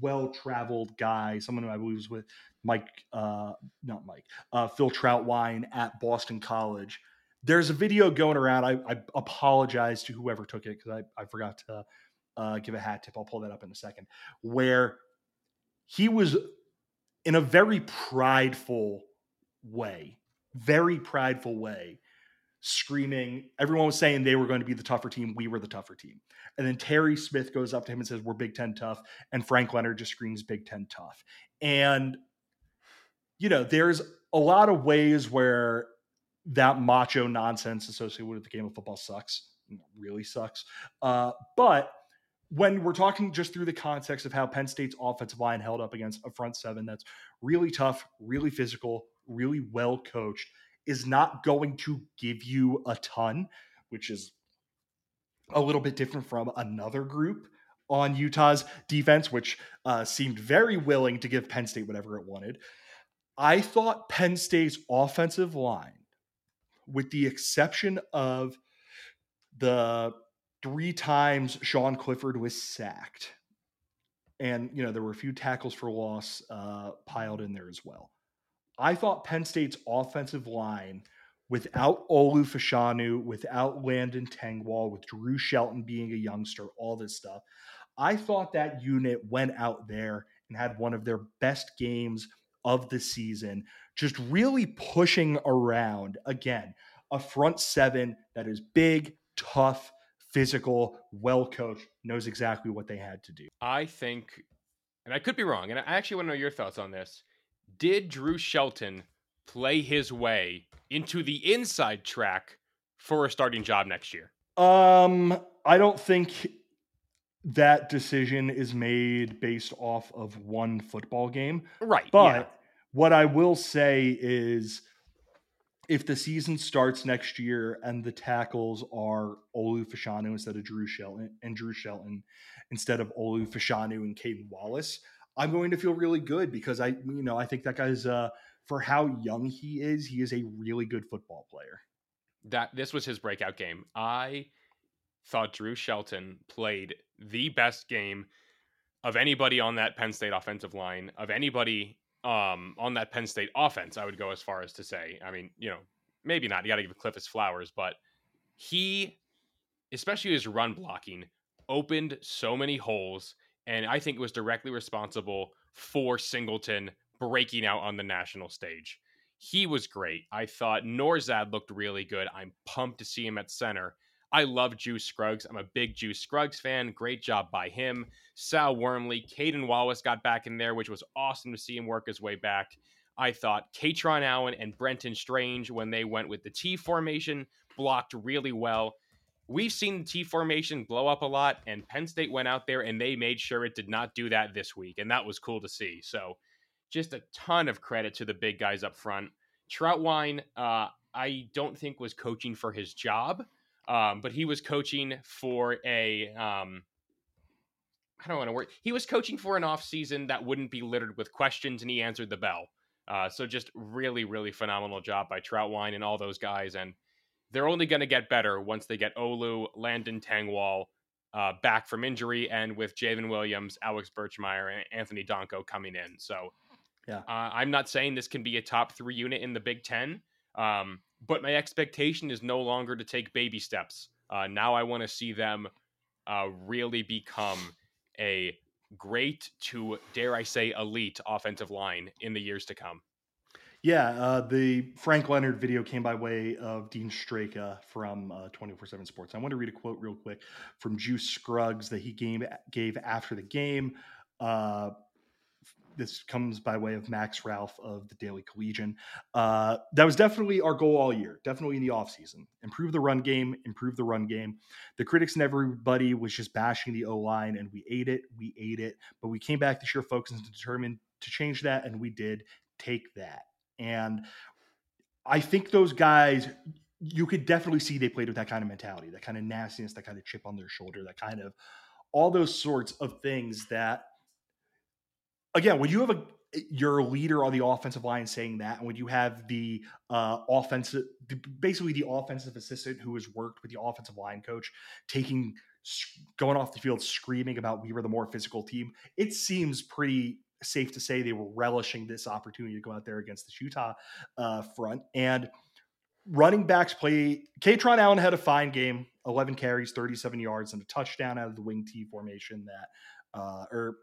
well traveled guy, someone who I believe was with Mike, uh, not Mike, uh, Phil Trautwein at Boston College. There's a video going around. I, I apologize to whoever took it because I, I forgot to uh, give a hat tip. I'll pull that up in a second. Where he was in a very prideful way, very prideful way, screaming. Everyone was saying they were going to be the tougher team. We were the tougher team. And then Terry Smith goes up to him and says, We're Big Ten tough. And Frank Leonard just screams Big Ten tough. And, you know, there's a lot of ways where that macho nonsense associated with the game of football sucks, really sucks. Uh, but when we're talking just through the context of how Penn State's offensive line held up against a front seven that's really tough, really physical, really well coached, is not going to give you a ton, which is a little bit different from another group on Utah's defense, which uh, seemed very willing to give Penn State whatever it wanted. I thought Penn State's offensive line, with the exception of the three times Sean Clifford was sacked, and you know there were a few tackles for loss uh, piled in there as well. I thought Penn State's offensive line, without Olu Fashanu, without Landon Tengwall, with Drew Shelton being a youngster, all this stuff, I thought that unit went out there and had one of their best games of the season, just really pushing around again a front seven that is big, tough, physical, well coached, knows exactly what they had to do. I think, and I could be wrong, and I actually want to know your thoughts on this did Drew Shelton play his way into the inside track for a starting job next year? Um, I don't think that decision is made based off of one football game. Right. But yeah. What I will say is if the season starts next year and the tackles are Olu Fashanu instead of Drew Shelton and Drew Shelton instead of Olu Fashanu and Caedan Wallace, I'm going to feel really good because I, you know, I think that guy's uh, for how young he is, he is a really good football player. That this was his breakout game. I thought Drew Shelton played the best game of anybody on that Penn State offensive line, of anybody um, on that Penn State offense. I would go as far as to say, I mean, you know, maybe not. You got to give Cliff his flowers, but he, especially his run blocking, opened so many holes, and I think was directly responsible for Singleton breaking out on the national stage. He was great. I thought Nourzad looked really good. I'm pumped to see him at center. I love Juice Scruggs. I'm a big Juice Scruggs fan. Great job by him. Sal Wormley, Caedan Wallace got back in there, which was awesome to see him work his way back. I thought Kaytron Allen and Brenton Strange, when they went with the T formation, blocked really well. We've seen the T formation blow up a lot, and Penn State went out there and they made sure it did not do that this week, and that was cool to see. So, just a ton of credit to the big guys up front. Trautwein, uh, I don't think was coaching for his job, um, but he was coaching for a. Um, I don't want to work. He was coaching for an off season that wouldn't be littered with questions, and he answered the bell. Uh, so just really, really phenomenal job by Trautwein and all those guys. And they're only going to get better once they get Olu, Landon Tengwall uh, back from injury, and with J'ven Williams, Alex Birchmeier, and Anthony Donkoh coming in. So yeah, uh, I'm not saying this can be a top three unit in the Big Ten, um, but my expectation is no longer to take baby steps. Uh, now I want to see them uh, really become a great to dare I say elite offensive line in the years to come. Yeah, uh, the Frank Leonard video came by way of Dean Straka from uh, 24/7 Sports. I want to read a quote real quick from Juice Scruggs that he gave gave after the game. This comes by way of Max Ralph of the Daily Collegian. Uh, that was definitely our goal all year, definitely in the offseason. Improve the run game, improve the run game. The critics and everybody was just bashing the O line, and we ate it, we ate it. But we came back this year focused and determined to change that, and we did take that. And I think those guys, you could definitely see they played with that kind of mentality, that kind of nastiness, that kind of chip on their shoulder, that kind of all those sorts of things that again, when you have a your leader on the offensive line saying that, and when you have the uh, offensive, basically the offensive assistant who has worked with the offensive line coach taking going off the field screaming about we were the more physical team, it seems pretty safe to say they were relishing this opportunity to go out there against the Utah uh, front and. Running backs play. Kaytron Allen had a fine game, 11 carries, 37 yards, and a touchdown out of the wing T formation. That, uh, or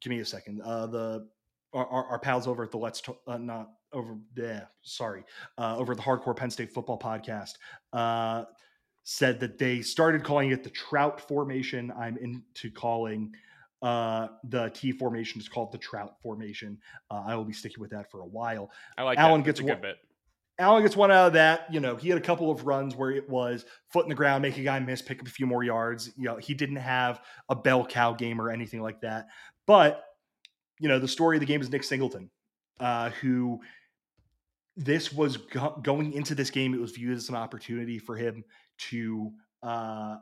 give me a second. Uh, the our, our, pals over at the Let's uh, not over there, sorry, uh, over the Hardcore Penn State Football Podcast, uh, said that they started calling it the Trout Formation. I'm into calling uh, the T formation is called the Trout Formation. Uh, I will be sticking with that for a while. I like Allen that. gets a good bit. Allen gets one out of that. You know, he had a couple of runs where it was foot in the ground, make a guy miss, pick up a few more yards. You know, he didn't have a bell cow game or anything like that. But you know, the story of the game is Nick Singleton, uh, who this was go- going into this game. It was viewed as an opportunity for him to, uh,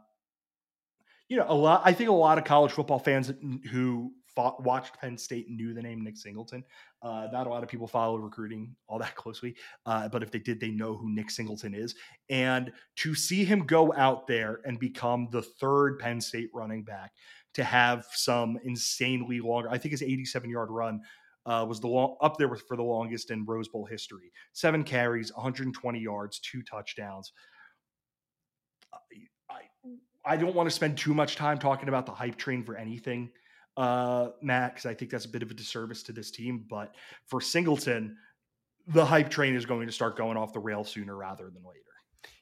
you know, a lot. I think a lot of college football fans who fought, watched Penn State knew the name Nick Singleton. Uh, not a lot of people follow recruiting all that (laughs) closely, uh, but if they did, they know who Nick Singleton is. And to see him go out there and become the third Penn State running back to have some insanely longer. I think his 87 yard run uh, was the long up there for the longest in Rose Bowl history. Seven carries, 120 yards, two touchdowns. I, I don't want to spend too much time talking about the hype train for anything, uh, Matt, because I think that's a bit of a disservice to this team. But for Singleton, the hype train is going to start going off the rail sooner rather than later.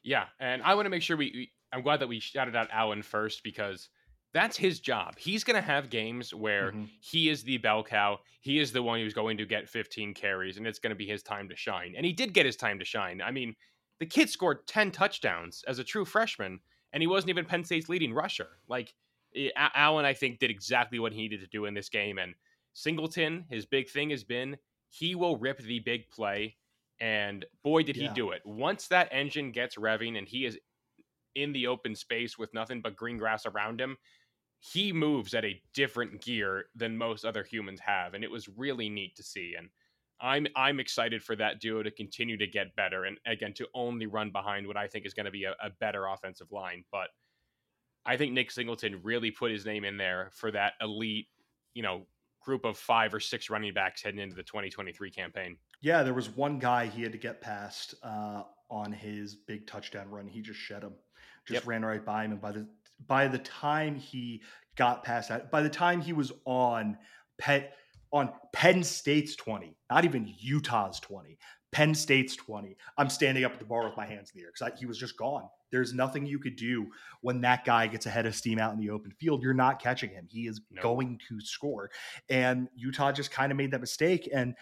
Yeah, and I want to make sure we, we I'm glad that we shouted out Allen first because that's his job. He's going to have games where mm-hmm. he is the bell cow. He is the one who's going to get 15 carries, and it's going to be his time to shine. And he did get his time to shine. I mean, the kid scored 10 touchdowns as a true freshman, and he wasn't even Penn State's leading rusher. Like, Allen, I think, did exactly what he needed to do in this game. And Singleton, his big thing has been he will rip the big play. And boy, did yeah. he do it. Once that engine gets revving and he is in the open space with nothing but green grass around him, he moves at a different gear than most other humans have, and it was really neat to see. And I'm I'm excited for that duo to continue to get better, and again to only run behind what I think is going to be a, a better offensive line. But I think Nick Singleton really put his name in there for that elite, you know, group of five or six running backs heading into the 2023 campaign. Yeah, there was one guy he had to get past uh, on his big touchdown run. He just shed him, just yep. ran right by him, and by the by the time he got past that, by the time he was on Pet on Penn State's 20, not even Utah's 20, Penn State's 20. I'm standing up at the bar with my hands in the air because he was just gone. There's nothing you could do when that guy gets ahead of steam out in the open field. You're not catching him. He is no. going to score. And Utah just kind of made that mistake. And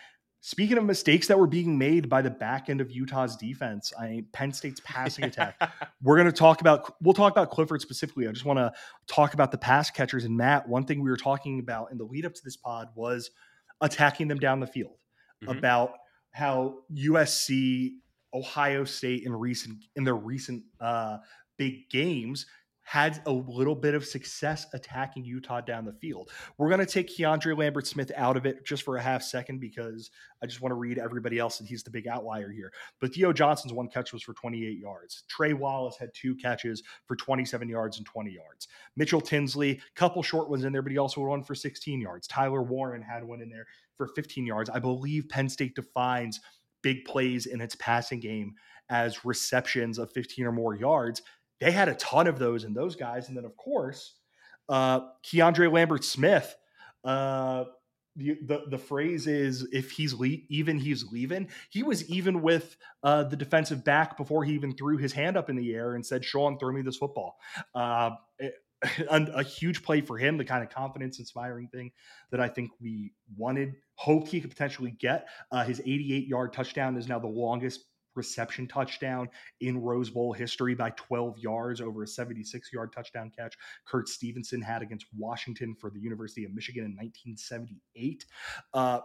Speaking of mistakes that were being made by the back end of Utah's defense, I Penn State's passing (laughs) attack. We're going to talk about we'll talk about Clifford specifically. I just want to talk about the pass catchers and Matt. One thing we were talking about in the lead up to this pod was attacking them down the field. Mm-hmm. About how USC, Ohio State in recent in their recent uh, big games had a little bit of success attacking Utah down the field. We're going to take Keandre Lambert Smith out of it just for a half second because I just want to read everybody else and he's the big outlier here. But Theo Johnson's one catch was for 28 yards. Trey Wallace had two catches for 27 yards and 20 yards. Mitchell Tinsley, couple short ones in there, but he also one for 16 yards. Tyler Warren had one in there for 15 yards. I believe Penn State defines big plays in its passing game as receptions of 15 or more yards they had a ton of those in those guys. And then, of course, uh, Keandre Lambert Smith. Uh, the, the, the phrase is if he's le- even he's leaving he was even with uh, the defensive back before he even threw his hand up in the air and said sean throw me this football uh, (laughs) it, a, a, huge play for him the kind of confidence inspiring thing that i think we wanted hoped he could potentially get uh, his 88 yard touchdown is now the longest reception touchdown in Rose Bowl history by 12 yards over a 76 yard touchdown catch Curt Stephenson had against Washington for the University of Michigan in 1978. Uh,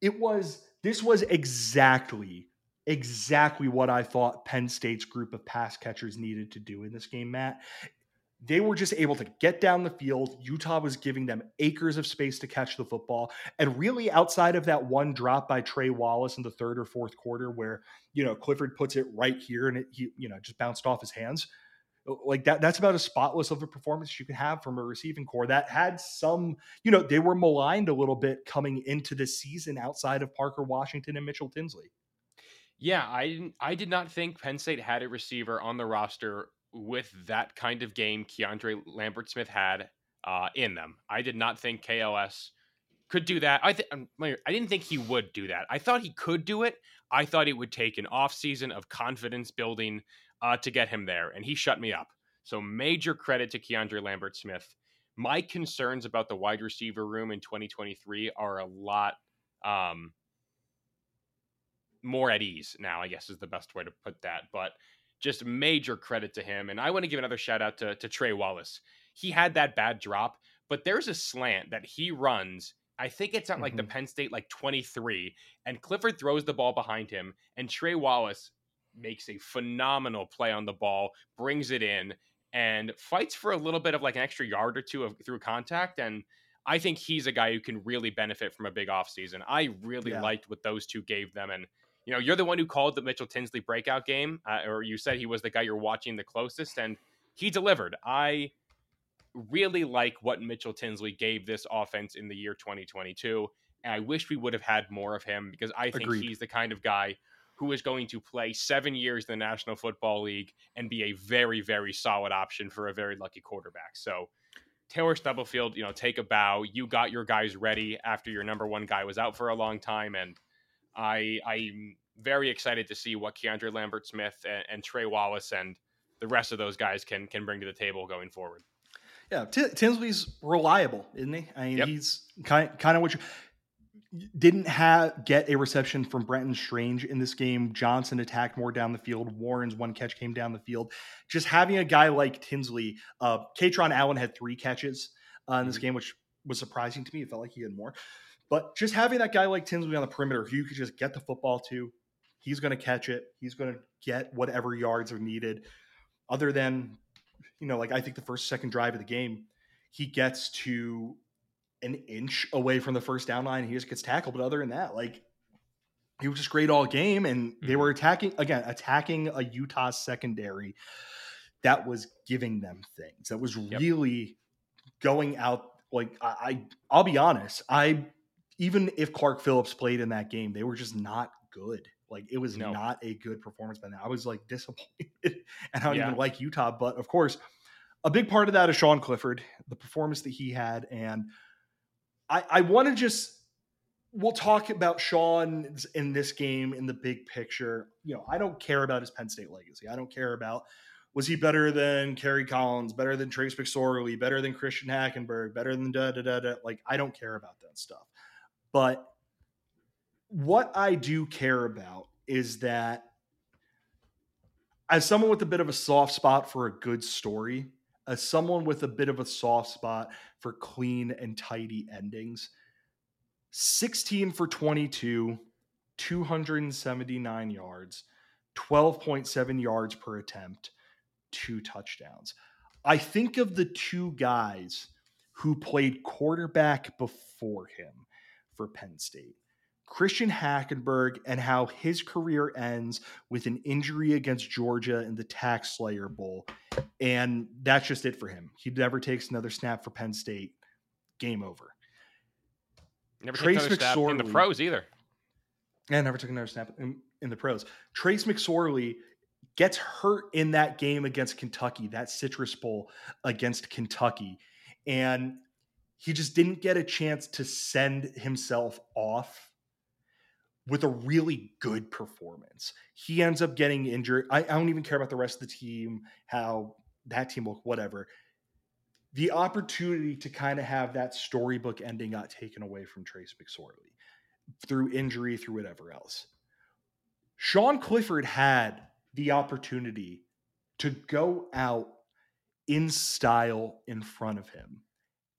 it was, this was exactly exactly what I thought Penn State's group of pass catchers needed to do in this game, Matt they were just able to get down the field. Utah was giving them acres of space to catch the football. And really, outside of that one drop by Trey Wallace in the third or fourth quarter, where, you know, Clifford puts it right here and it, he, you know, just bounced off his hands. Like that, that's about as spotless of a performance you can have from a receiving core that had some, you know, they were maligned a little bit coming into the season outside of Parker Washington and Mitchell Tinsley. Yeah, I I did not think Penn State had a receiver on the roster with that kind of game Keandre Lambert Smith had uh, in them. I did not think KLS could do that. I think um, I didn't think he would do that. I thought he could do it. I thought it would take an off season of confidence building uh, to get him there, and he shut me up. So major credit to Keandre Lambert Smith. My concerns about the wide receiver room in 2023 are a lot um, more at ease now. I guess is the best way to put that. But just major credit to him. And I want to give another shout out to, to Trey Wallace. He had that bad drop, but there's a slant that he runs. I think it's at like mm-hmm. the Penn State like 23, and Clifford throws the ball behind him, and Trey Wallace makes a phenomenal play on the ball, brings it in, and fights for a little bit of like an extra yard or two of, through contact. And I think he's a guy who can really benefit from a big offseason. I really yeah. liked what those two gave them. And you know, you're the one who called the Mitchell Tinsley breakout game, uh, or you said he was the guy you're watching the closest, and he delivered. I really like what Mitchell Tinsley gave this offense in the year 2022, and I wish we would have had more of him because I think Agreed. he's the kind of guy who is going to play seven years in the National Football League and be a very, very solid option for a very lucky quarterback. So. Taylor Stubblefield, you know, take a bow. You got your guys ready after your number one guy was out for a long time, and I I'm very excited to see what Keandre Lambert Smith and, and Trey Wallace and the rest of those guys can can bring to the table going forward. Yeah, T- Tinsley's reliable, isn't he? I mean, yep. he's kind kind of what you didn't have get a reception from Brenton Strange in this game. Johnson attacked more down the field. Warren's one catch came down the field. Just having a guy like Tinsley, uh, Kaytron Allen had three catches uh, in this mm-hmm. game, which was surprising to me. It felt like he had more. But just having that guy like Tinsley on the perimeter who you could just get the football to, he's going to catch it. He's going to get whatever yards are needed. Other than, you know, like I think the first second drive of the game, he gets to an inch away from the first down line. He just gets tackled. But other than that, like he was just great all game. And they Mhm. were attacking again, attacking a Utah secondary that was giving them things. That was Yep. really going out. Like I, I, I'll be honest. I even if Clark Phillips played in that game, they were just not good. Like it was No. not a good performance by them. I was like (laughs) disappointed, and I don't Yeah. even like Utah. But of course, a big part of that is Sean Clifford, the performance that he had, and I, I want to just we'll talk about Sean in this game in the big picture. You know, I don't care about his Penn State legacy. I don't care about was he better than Kerry Collins, better than Trace McSorley, better than Christian Hackenberg, better than da da da da. Like I don't care about that stuff. But what I do care about is that as someone with a bit of a soft spot for a good story, as someone with a bit of a soft spot for clean and tidy endings, 16 for 22, 279 yards, 12.7 yards per attempt, two touchdowns. I think of the two guys who played quarterback before him for Penn State. Christian Hackenberg and how his career ends with an injury against Georgia in the Tax Slayer Bowl. And that's just it for him. He never takes another snap for Penn State. Game over. Never Trace snap in the pros either. And never took another snap in, in the pros. Trace McSorley gets hurt in that game against Kentucky, that Citrus Bowl against Kentucky. And he just didn't get a chance to send himself off with a really good performance. He ends up getting injured. I, I don't even care about the rest of the team, how that team looked, whatever. The opportunity to kind of have that storybook ending got taken away from Trace McSorley through injury, through whatever else. Sean Clifford had the opportunity to go out in style in front of him.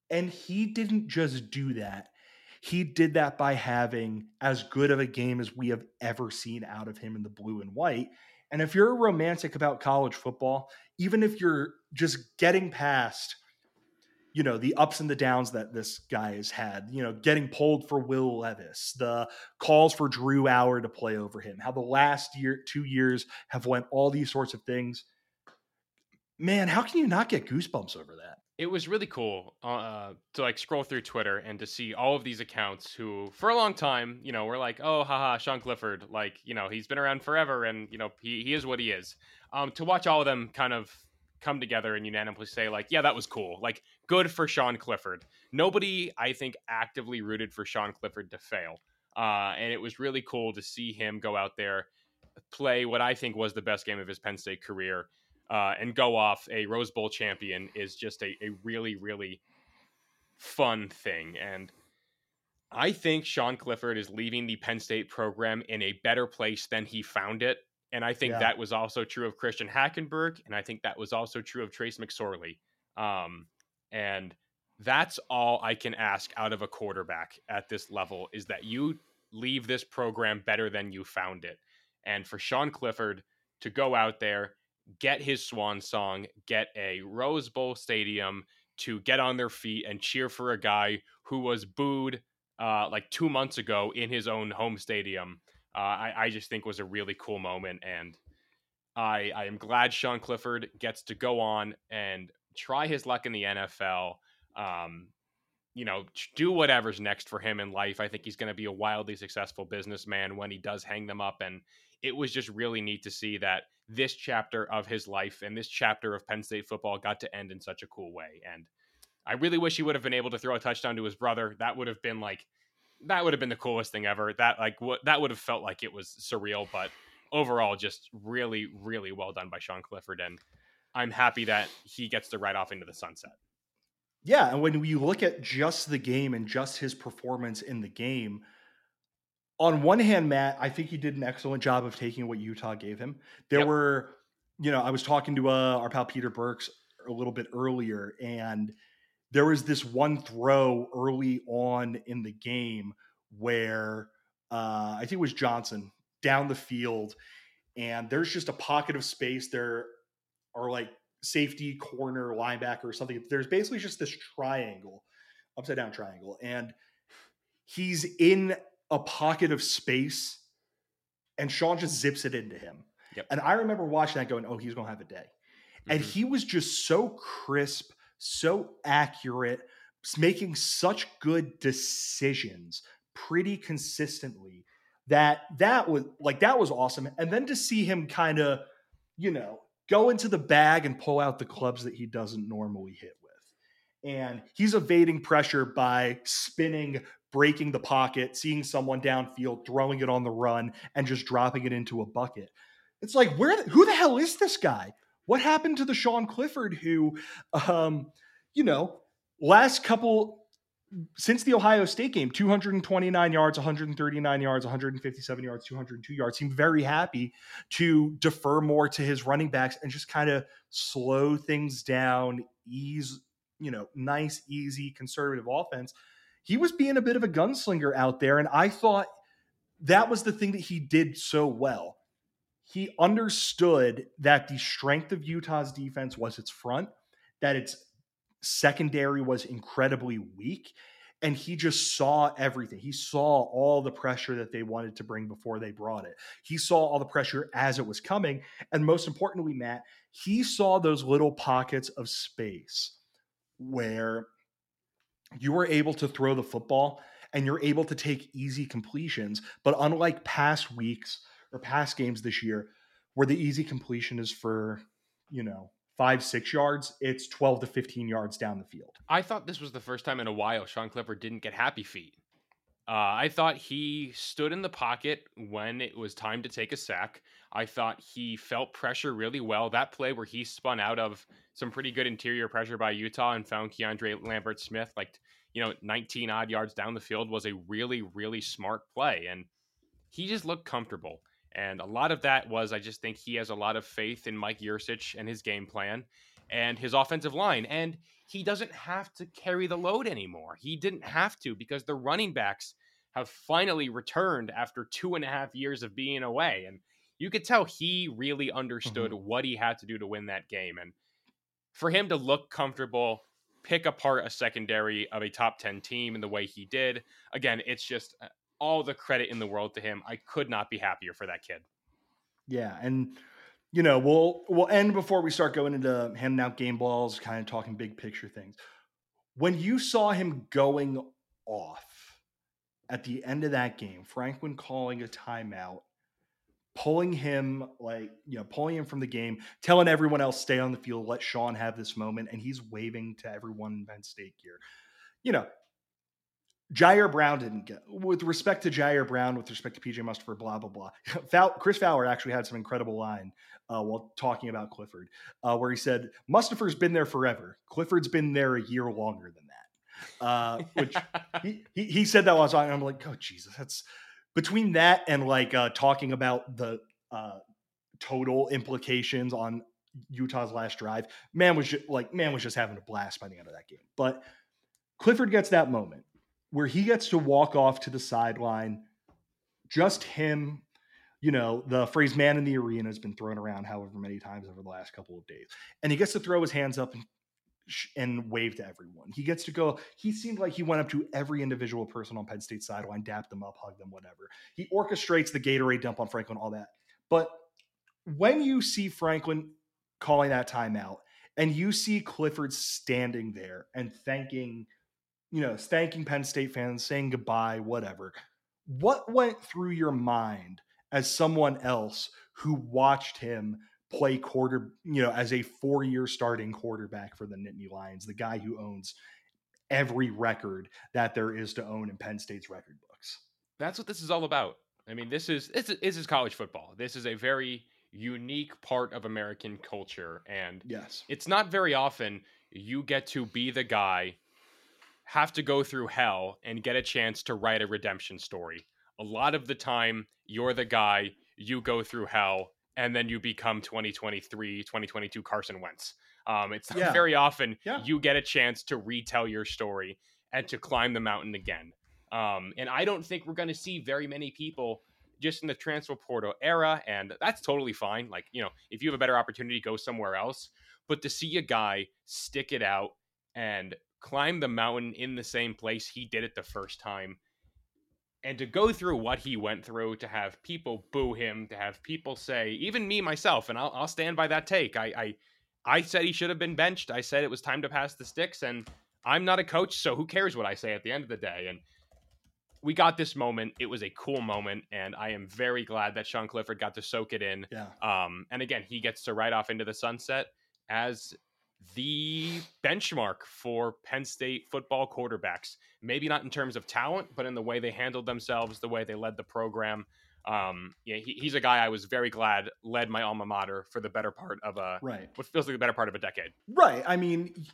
And he didn't just do that. He did that by having as good of a game as we have ever seen out of him in the blue and white. And if you're romantic about college football, even if you're just getting past you know the ups and the downs that this guy has had you know getting pulled for will levis the calls for drew Allar to play over him how the last year two years have went all these sorts of things man how can you not get goosebumps over that It was really cool uh, to like scroll through Twitter and to see all of these accounts who, for a long time, you know, were like, "Oh, haha, Sean Clifford, like, you know, he's been around forever, and you know, he he is what he is." Um, to watch all of them kind of come together and unanimously say, like, "Yeah, that was cool. Like, good for Sean Clifford." Nobody, I think, actively rooted for Sean Clifford to fail, uh, and it was really cool to see him go out there, play what I think was the best game of his Penn State career uh, and go off a Rose Bowl champion is just a, a really, really fun thing. And I think Sean Clifford is leaving the Penn State program in a better place than he found it. And I think Yeah. that was also true of Christian Hackenberg. And I think that was also true of Trace McSorley. Um, and that's all I can ask out of a quarterback at this level is that you leave this program better than you found it. And for Sean Clifford to go out there, get his swan song, get a Rose Bowl stadium to get on their feet and cheer for a guy who was booed uh, like two months ago in his own home stadium. Uh, I, I just think was a really cool moment, and I I am glad Sean Clifford gets to go on and try his luck in the NFL. Um, you know, do whatever's next for him in life. I think he's going to be a wildly successful businessman when he does hang them up. And it was just really neat to see that this chapter of his life and this chapter of Penn State football got to end in such a cool way. And I really wish he would have been able to throw a touchdown to his brother. That would have been like, that would have been the coolest thing ever. That like what that would have felt like it was surreal, but overall, just really, really well done by Sean Clifford. And I'm happy that he gets to ride off into the sunset. Yeah, and when you look at just the game and just his performance in the game, on one hand, Matt, I think he did an excellent job of taking what Utah gave him. There Yep. were, you know, I was talking to uh, our pal Peter Burks a little bit earlier, and there was this one throw early on in the game where uh, I think it was Johnson down the field, and there's just a pocket of space. There are like safety, corner, linebacker, or something. There's basically just this triangle, upside down triangle, and he's in a pocket of space, and Sean just zips it into him. Yep. And I remember watching that, going, "Oh, he's gonna have a day," and Mhm. he was just so crisp, so accurate, making such good decisions pretty consistently that that was like that was awesome and then to see him kind of you know go into the bag and pull out the clubs that he doesn't normally hit with and he's evading pressure by spinning breaking the pocket seeing someone downfield throwing it on the run and just dropping it into a bucket it's like where the- who the hell is this guy what happened to the Sean Clifford who um you know last couple since the Ohio State game, 229 yards, 139 yards, 157 yards, 202 yards, seemed very happy to defer more to his running backs and just kind of slow things down, ease, you know, nice, easy, conservative offense. He was being a bit of a gunslinger out there. And I thought that was the thing that he did so well. He understood that the strength of Utah's defense was its front, that its secondary was incredibly weak and he just saw everything. He saw all the pressure that they wanted to bring before they brought it. He saw all the pressure as it was coming. And most importantly, Matt, he saw those little pockets of space where you were able to throw the football and you're able to take easy completions. But unlike past weeks or past games this year, where the easy completion is for, you know, five, six yards, it's 12 to 15 yards down the field. I thought this was the first time in a while Sean Clifford didn't get happy feet. Uh, I thought he stood in the pocket when it was time to take a sack. I thought he felt pressure really well. That play where he spun out of some pretty good interior pressure by Utah and found Keandre Lambert Smith, like, you know, 19 odd yards down the field, was a really, really smart play. And he just looked comfortable. And a lot of that was, I just think he has a lot of faith in Mike Yurcich and his game plan and his offensive line. And he doesn't have to carry the load anymore. He didn't have to because the running backs have finally returned after two and a half years of being away. And you could tell he really understood what he had to do to win that game. And for him to look comfortable, pick apart a secondary of a top 10 team in the way he did, again, it's just uh, all the credit in the world to him. I could not be happier for that kid. Yeah, and you know, we'll we'll end before we start going into handing out game balls, kind of talking big picture things. When you saw him going off at the end of that game, Franklin calling a timeout, pulling him like, you know, pulling him from the game, telling everyone else stay on the field, let Sean have this moment, and he's waving to everyone in Penn State gear. You know, Ji'Ayir Brown didn't get with respect to Ji'Ayir Brown, with respect to PJ Mustard, blah blah blah. (laughs) Fow, Chris Fowler actually had some incredible line uh, while talking about Clifford, uh, where he said Mustipher's been there forever. Clifford's been there a year longer than that. Uh, (laughs) which he, he he said that while I was talking. I'm like, oh Jesus, that's between that and like uh, talking about the uh, total implications on Utah's last drive. Man was just, like man was just having a blast by the end of that game. But Clifford gets that moment where he gets to walk off to the sideline, just him. You know, the phrase man in the arena has been thrown around however many times over the last couple of days. And he gets to throw his hands up and, and wave to everyone. He gets to go. He seemed like he went up to every individual person on Penn State sideline, dapped them up, hugged them, whatever. He orchestrates the Gatorade dump on Franklin, all that. But when you see Franklin calling that timeout and you see Clifford standing there and thanking you know, thanking Penn State fans, saying goodbye, whatever. What went through your mind as someone else who watched him play quarter, you know, as a four year starting quarterback for the Nittany Lions, the guy who owns every record that there is to own in Penn State's record books? That's what this is all about. I mean, this is this is, this is college football. This is a very unique part of American culture, and Yes. it's not very often you get to be the guy have to go through hell and get a chance to write a redemption story. A lot of the time, you're the guy, you go through hell, and then you become 2023, 2022 Carson Wentz. Um, it's (laughs) Yeah. very often Yeah. you get a chance to retell your story and to climb the mountain again. Um, and I don't think we're going to see very many people just in the transfer portal era, and that's totally fine. Like, you know, if you have a better opportunity, go somewhere else. but to see a guy stick it out and climb the mountain in the same place he did it the first time. And to go through what he went through to have people boo him to have people say even me myself and i'll, I'll stand by that take. I, I i said he should have been benched. I said it was time to pass the sticks and i'm not a coach so who cares what i say at the end of the day? And we got this moment. It was a cool moment and i am very glad that sean clifford got to soak it in. Yeah. um and again he gets to ride off into the sunset as the benchmark for Penn State football quarterbacks. Maybe not in terms of talent, but in the way they handled themselves, the way they led the program. Um, yeah, he, he's a guy I was very glad led my alma mater for the better part of a Right. what feels like the better part of a decade. Right. I mean,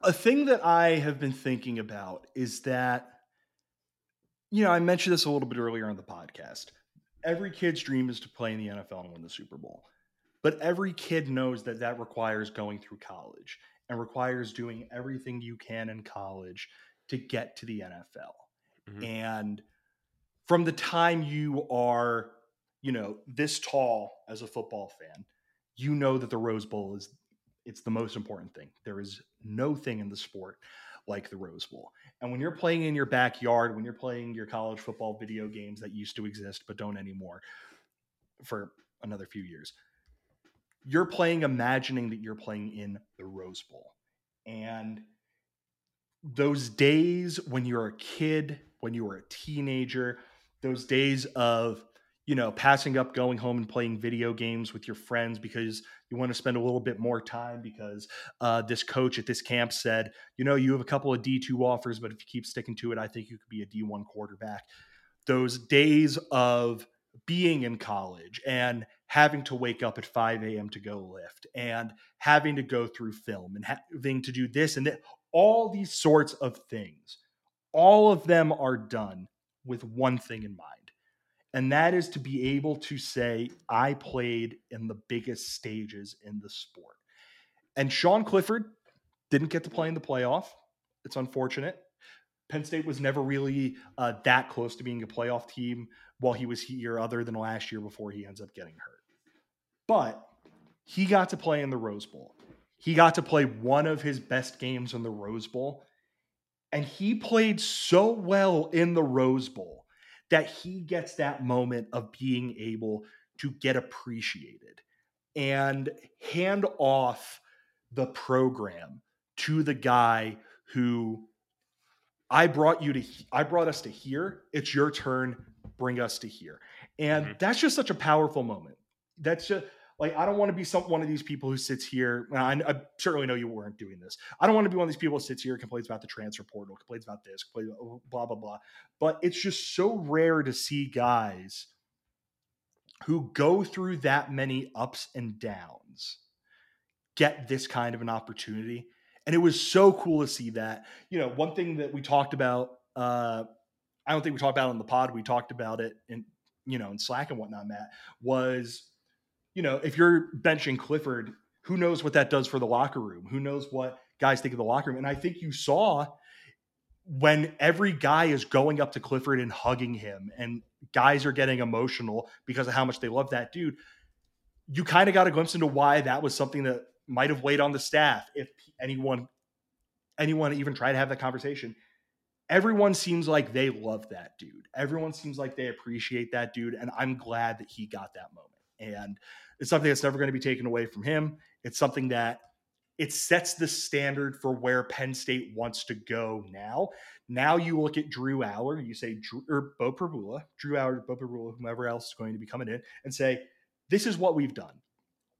a thing that I have been thinking about is that, you know, I mentioned this a little bit earlier on the podcast. Every kid's dream is to play in the NFL and win the Super Bowl. But every kid knows that that requires going through college and requires doing everything you can in college to get to the NFL. Mhm. And from the time you are, you know, this tall as a football fan, you know that the Rose Bowl is it's the most important thing. There is no thing in the sport like the Rose Bowl. And when you're playing in your backyard, when you're playing your college football video games that used to exist but don't anymore for another few years, you're playing imagining that you're playing in the Rose Bowl. And those days when you're a kid, when you were a teenager, those days of, you know, passing up, going home and playing video games with your friends because you want to spend a little bit more time because uh, this coach at this camp said, you know, you have a couple of D2 offers, but if you keep sticking to it, I think you could be a D1 quarterback. Those days of being in college and having to wake up at 5 a.m. to go lift and having to go through film and having to do this and that, all these sorts of things, all of them are done with one thing in mind. And that is to be able to say, I played in the biggest stages in the sport. And Sean Clifford didn't get to play in the playoff. It's unfortunate. Penn State was never really uh, that close to being a playoff team while he was here, other than last year before he ends up getting hurt. But he got to play in the Rose Bowl. He got to play one of his best games in the Rose Bowl. And he played so well in the Rose Bowl that he gets that moment of being able to get appreciated and hand off the program to the guy who I brought you to I brought us to here. It's your turn. Bring us to here. And Mhm. that's just such a powerful moment. That's just like I don't want to be some one of these people who sits here. I, I certainly know you weren't doing this. I don't want to be one of these people who sits here complains about the transfer portal, complains about this, complains about blah blah blah. But it's just so rare to see guys who go through that many ups and downs get this kind of an opportunity. And it was so cool to see that. You know, one thing that we talked about, uh, I don't think we talked about it on the pod, we talked about it in, you know, in Slack and whatnot, Matt, was, you know, if you're benching Clifford, who knows what that does for the locker room? Who knows what guys think of the locker room? And I think you saw when every guy is going up to Clifford and hugging him, and guys are getting emotional because of how much they love that dude. You kind of got a glimpse into why that was something that might have weighed on the staff if anyone anyone even tried to have that conversation. Everyone seems like they love that dude. Everyone seems like they appreciate that dude, and I'm glad that he got that moment. And it's something that's never going to be taken away from him. It's something that it sets the standard for where Penn State wants to go now. Now you look at Drew Allar, you say Drew, or Beau Pribula, Drew Allar, Beau Pribula, whomever else is going to be coming in, and say, "This is what we've done.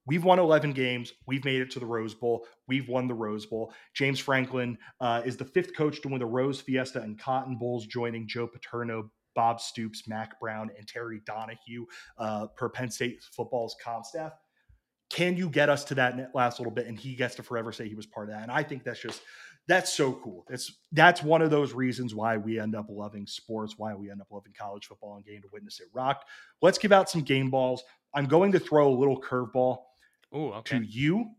We've won 11 games. We've made it to the Rose Bowl. We've won the Rose Bowl. James Franklin uh, is the fifth coach to win the Rose Fiesta and Cotton Bowls, joining Joe Paterno, Bob Stoops, Mack Brown, and Terry Donahue uh, per Penn State football's comp staff." can you get us to that last little bit? And he gets to forever say he was part of that. And i think that's just that's so cool. It's that's one of those reasons why we end up loving sports why we end up loving college football and getting to witness it rocked let's give out some game balls. I'm going to throw a little curveball okay. to you.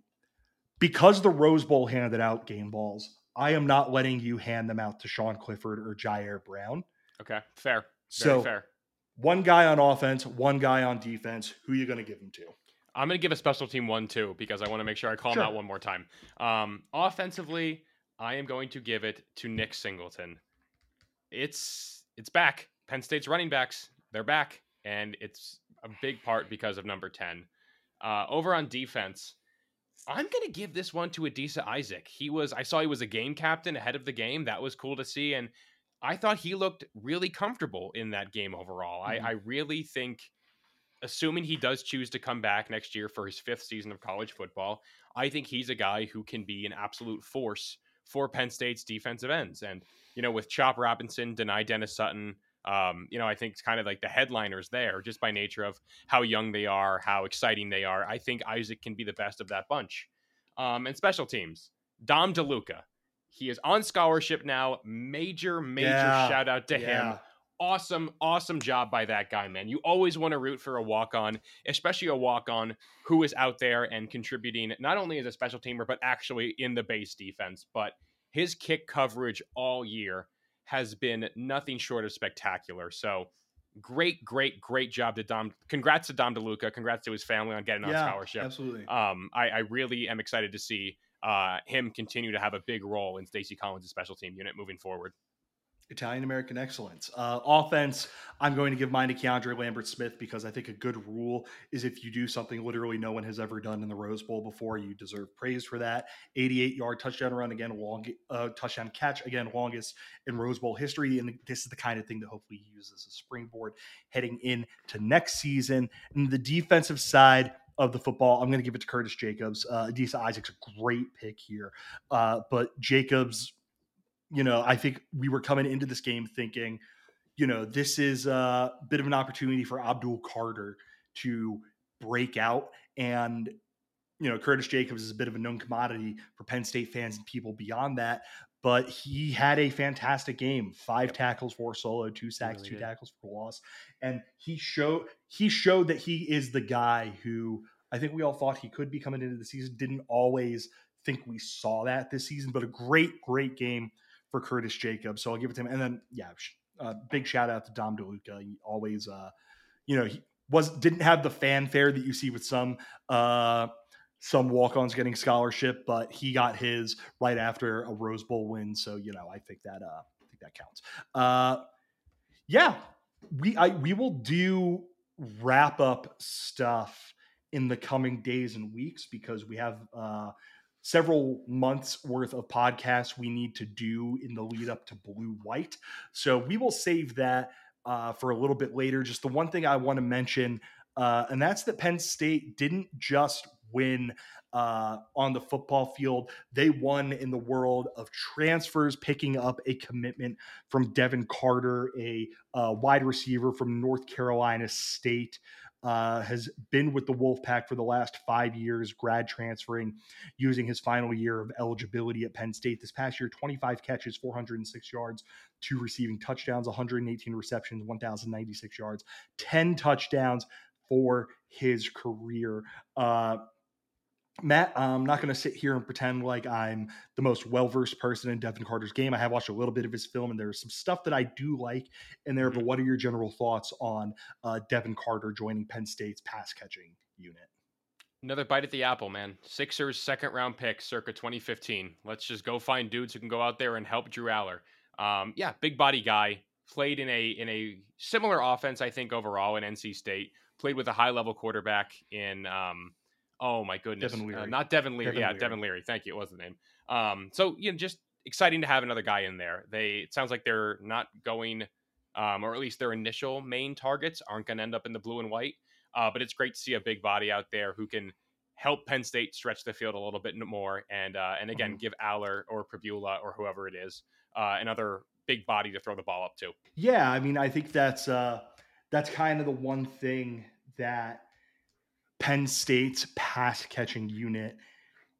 Because the rose bowl handed out game balls i am not letting you hand them out to sean clifford or Ji'Ayir Brown Okay. Fair. Very so fair. one guy on offense one guy on defense who are you going to give them to I'm going to give a special team one too because I want to make sure I call Sure. him out one more time. Um, offensively, I am going to give it to Nick Singleton. It's it's back. Penn State's running backs, they're back, and it's a big part because of number ten. Uh, over on defense, I'm going to give this one to Adisa Isaac. He was I saw he was a game captain ahead of the game. That was cool to see, and I thought he looked really comfortable in that game overall. Mhm. I, I really think assuming he does choose to come back next year for his fifth season of college football, I think he's a guy who can be an absolute force for Penn State's defensive ends. And, you know, with Chop Robinson, Dani Dennis Sutton, um, you know, I think it's kind of like the headliners there just by nature of how young they are, how exciting they are. I think Isaac can be the best of that bunch. Um, and special teams, Dom DeLuca. He is on scholarship now. Major, major Yeah, shout out to Yeah. him awesome, awesome job by that guy, man. You always want to root for a walk on, especially a walk on who is out there and contributing not only as a special teamer, but actually in the base defense. But his kick coverage all year has been nothing short of spectacular. So great, great, great job to Dom. Congrats to Dom DeLuca. Congrats to his family on getting on Yeah, scholarship. absolutely. Um, I, I really am excited to see uh, him continue to have a big role in Stacy Collins' special team unit moving forward. Italian American excellence. Uh, offense, I'm going to give mine to Keandre Lambert Smith because I think a good rule is if you do something literally no one has ever done in the Rose Bowl before, you deserve praise for that. 88 yard touchdown run again, long uh, touchdown catch again, longest in Rose Bowl history, and this is the kind of thing that hopefully he uses as a springboard heading into next season. And the defensive side of the football, I'm going to give it to Curtis Jacobs. Uh, Adisa Isaac's a great pick here, uh, but Jacobs you know, I think we were coming into this game thinking, you know, this is a bit of an opportunity for Abdul Carter to break out. And, you know, Curtis Jacobs is a bit of a known commodity for Penn State fans and people beyond that. But he had a fantastic game: five tackles, four solo, two sacks, really two did. tackles for loss, and he showed he showed that he is the guy who I think we all thought he could be coming into the season. Didn't always think we saw that this season, but a great, great game for Curtis Jacobs. So I'll give it to him. And then, yeah, sh- uh, big shout out to Dom DeLuca. He always, uh, you know, he was didn't have the fanfare that you see with some uh, some walk-ons getting scholarship, but he got his right after a Rose Bowl win. So you know, I think that uh, I think that counts. Uh, yeah, we I we will do wrap up stuff in the coming days and weeks because we have uh, several months worth of podcasts we need to do in the lead up to blue white. So we will save that uh, for a little bit later. Just the one thing I want to mention, uh, and that's that Penn State didn't just win uh, on the football field, they won in the world of transfers, picking up a commitment from Devin Carter, a uh, wide receiver from North Carolina State. Uh, has been with the Wolfpack for the last five years, grad transferring, using his final year of eligibility at Penn State. This past year, 25 catches, 406 yards, two receiving touchdowns, 118 receptions, 1,096 yards, 10 touchdowns for his career. Uh, Matt, I'm not going to sit here and pretend like I'm the most well versed person in Devin Carter's game. I have watched a little bit of his film, and there's some stuff that I do like in there. But what are your general thoughts on uh, Devin Carter joining Penn State's pass catching unit? Another bite at the apple, man. Sixers second round pick circa 2015. Let's just go find dudes who can go out there and help Drew Allar. Um, yeah, big body guy. Played in a in a similar offense, I think overall in NC State. Played with a high level quarterback in um, oh my goodness, Devin uh, not Devin Leary. Devin yeah, Leary. Devin Leary. Thank you. It was the name. Um, so you know, just exciting to have another guy in there. They it sounds like they're not going, um, or at least their initial main targets aren't going to end up in the blue and white. Uh, but it's great to see a big body out there who can help Penn State stretch the field a little bit more, and uh, and again Mhm. give Allar or Pribula or whoever it is uh, another big body to throw the ball up to. Yeah, I mean, I think that's uh, that's kind of the one thing that Penn State's pass catching unit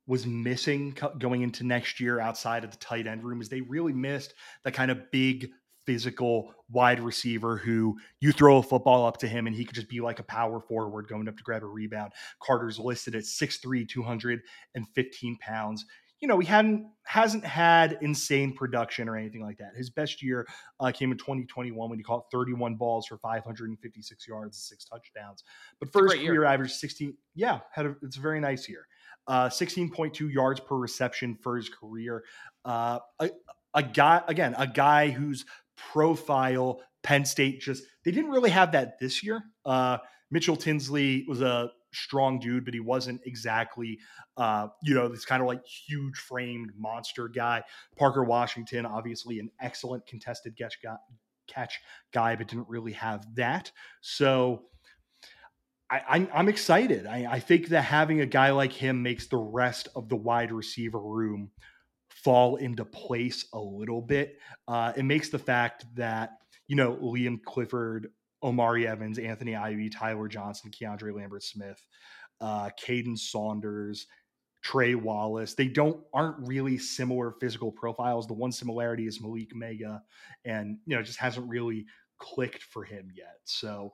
was missing going into next year outside of the tight end room is they really missed that kind of big physical wide receiver who you throw a football up to him and he could just be like a power forward going up to grab a rebound. Carter's listed at 6'3, 215 pounds. You know, he hadn't hasn't had insane production or anything like that. His best year uh, came in 2021 when he caught 31 balls for 556 yards and six touchdowns. But first career year. average 16, yeah, had a, it's a very nice year. Uh, 16.2 yards per reception for his career. Uh, a, a guy again, a guy whose profile Penn State just they didn't really have that this year. Uh, Mitchell Tinsley was a strong dude, but he wasn't exactly, uh, you know, this kind of like huge framed monster guy. Parker Washington, obviously an excellent contested catch guy, catch guy, but didn't really have that. So I, am excited. I, I think that having a guy like him makes the rest of the wide receiver room fall into place a little bit. Uh, it makes the fact that you know Liam Clifford Omari Evans, Anthony Ivey, Tyler Johnson, Keandre Lambert Smith, uh, Kaden Saunders, Trey Wallace. They don't aren't really similar physical profiles. The one similarity is Malick Meiga, and you know, just hasn't really clicked for him yet. So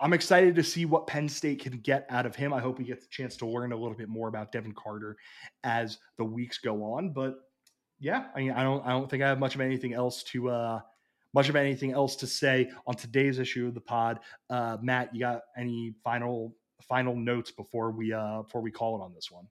I'm excited to see what Penn State can get out of him. I hope we get the chance to learn a little bit more about Devin Carter as the weeks go on. But yeah, I mean, I don't I don't think I have much of anything else to uh much of anything else to say on today's issue of the pod. Uh, Matt, you got any final final notes before we uh, before we call it on this one?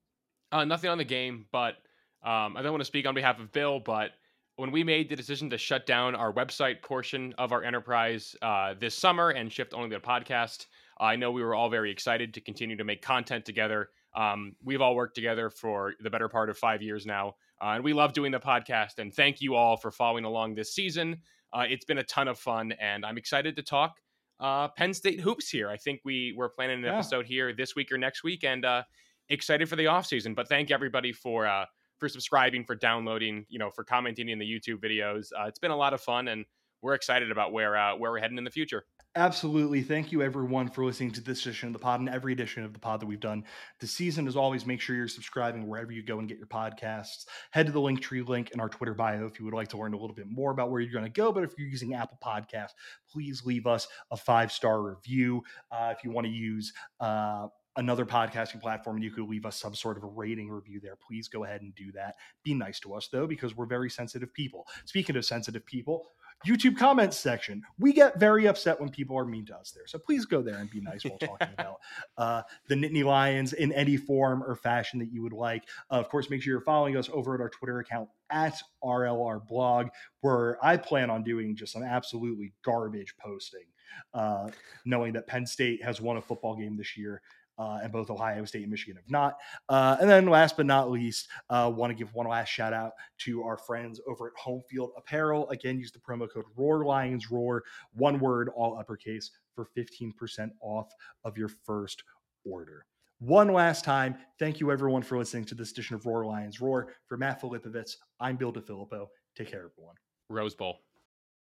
Uh, nothing on the game, but um, I don't want to speak on behalf of Bill, but when we made the decision to shut down our website portion of our enterprise uh, this summer and shift only to the podcast, I know we were all very excited to continue to make content together. Um, we've all worked together for the better part of five years now, uh, and we love doing the podcast. And thank you all for following along this season. Uh, it's been a ton of fun, and I'm excited to talk uh, Penn State hoops here. I think we we're planning an yeah. episode here this week or next week, and uh, excited for the off season. But thank everybody for uh, for subscribing, for downloading, you know, for commenting in the YouTube videos. Uh, it's been a lot of fun, and we're excited about where uh, where we're heading in the future. Absolutely. Thank you, everyone, for listening to this edition of the pod and every edition of the pod that we've done this season. As always, make sure you're subscribing wherever you go and get your podcasts. Head to the Linktree link in our Twitter bio if you would like to learn a little bit more about where you're going to go. But if you're using Apple Podcasts, please leave us a five star review. Uh, if you want to use uh, another podcasting platform and you could leave us some sort of a rating review there, please go ahead and do that. Be nice to us, though, because we're very sensitive people. Speaking of sensitive people, YouTube comments section. We get very upset when people are mean to us there. So please go there and be nice while talking (laughs) about uh, the Nittany Lions in any form or fashion that you would like. Uh, of course, make sure you're following us over at our Twitter account at RLR blog, where I plan on doing just some absolutely garbage posting, uh, knowing that Penn State has won a football game this year uh, and both Ohio State and Michigan have not. Uh, and then last but not least, uh, want to give one last shout out to our friends over at Home Field Apparel. Again, use the promo code Roar Lions Roar, one word, all uppercase, for 15% off of your first order. One last time, thank you everyone for listening to this edition of Roar Lions Roar. For Matt Filipovitz, I'm Bill DiFilippo. Take care, everyone. Rose Bowl.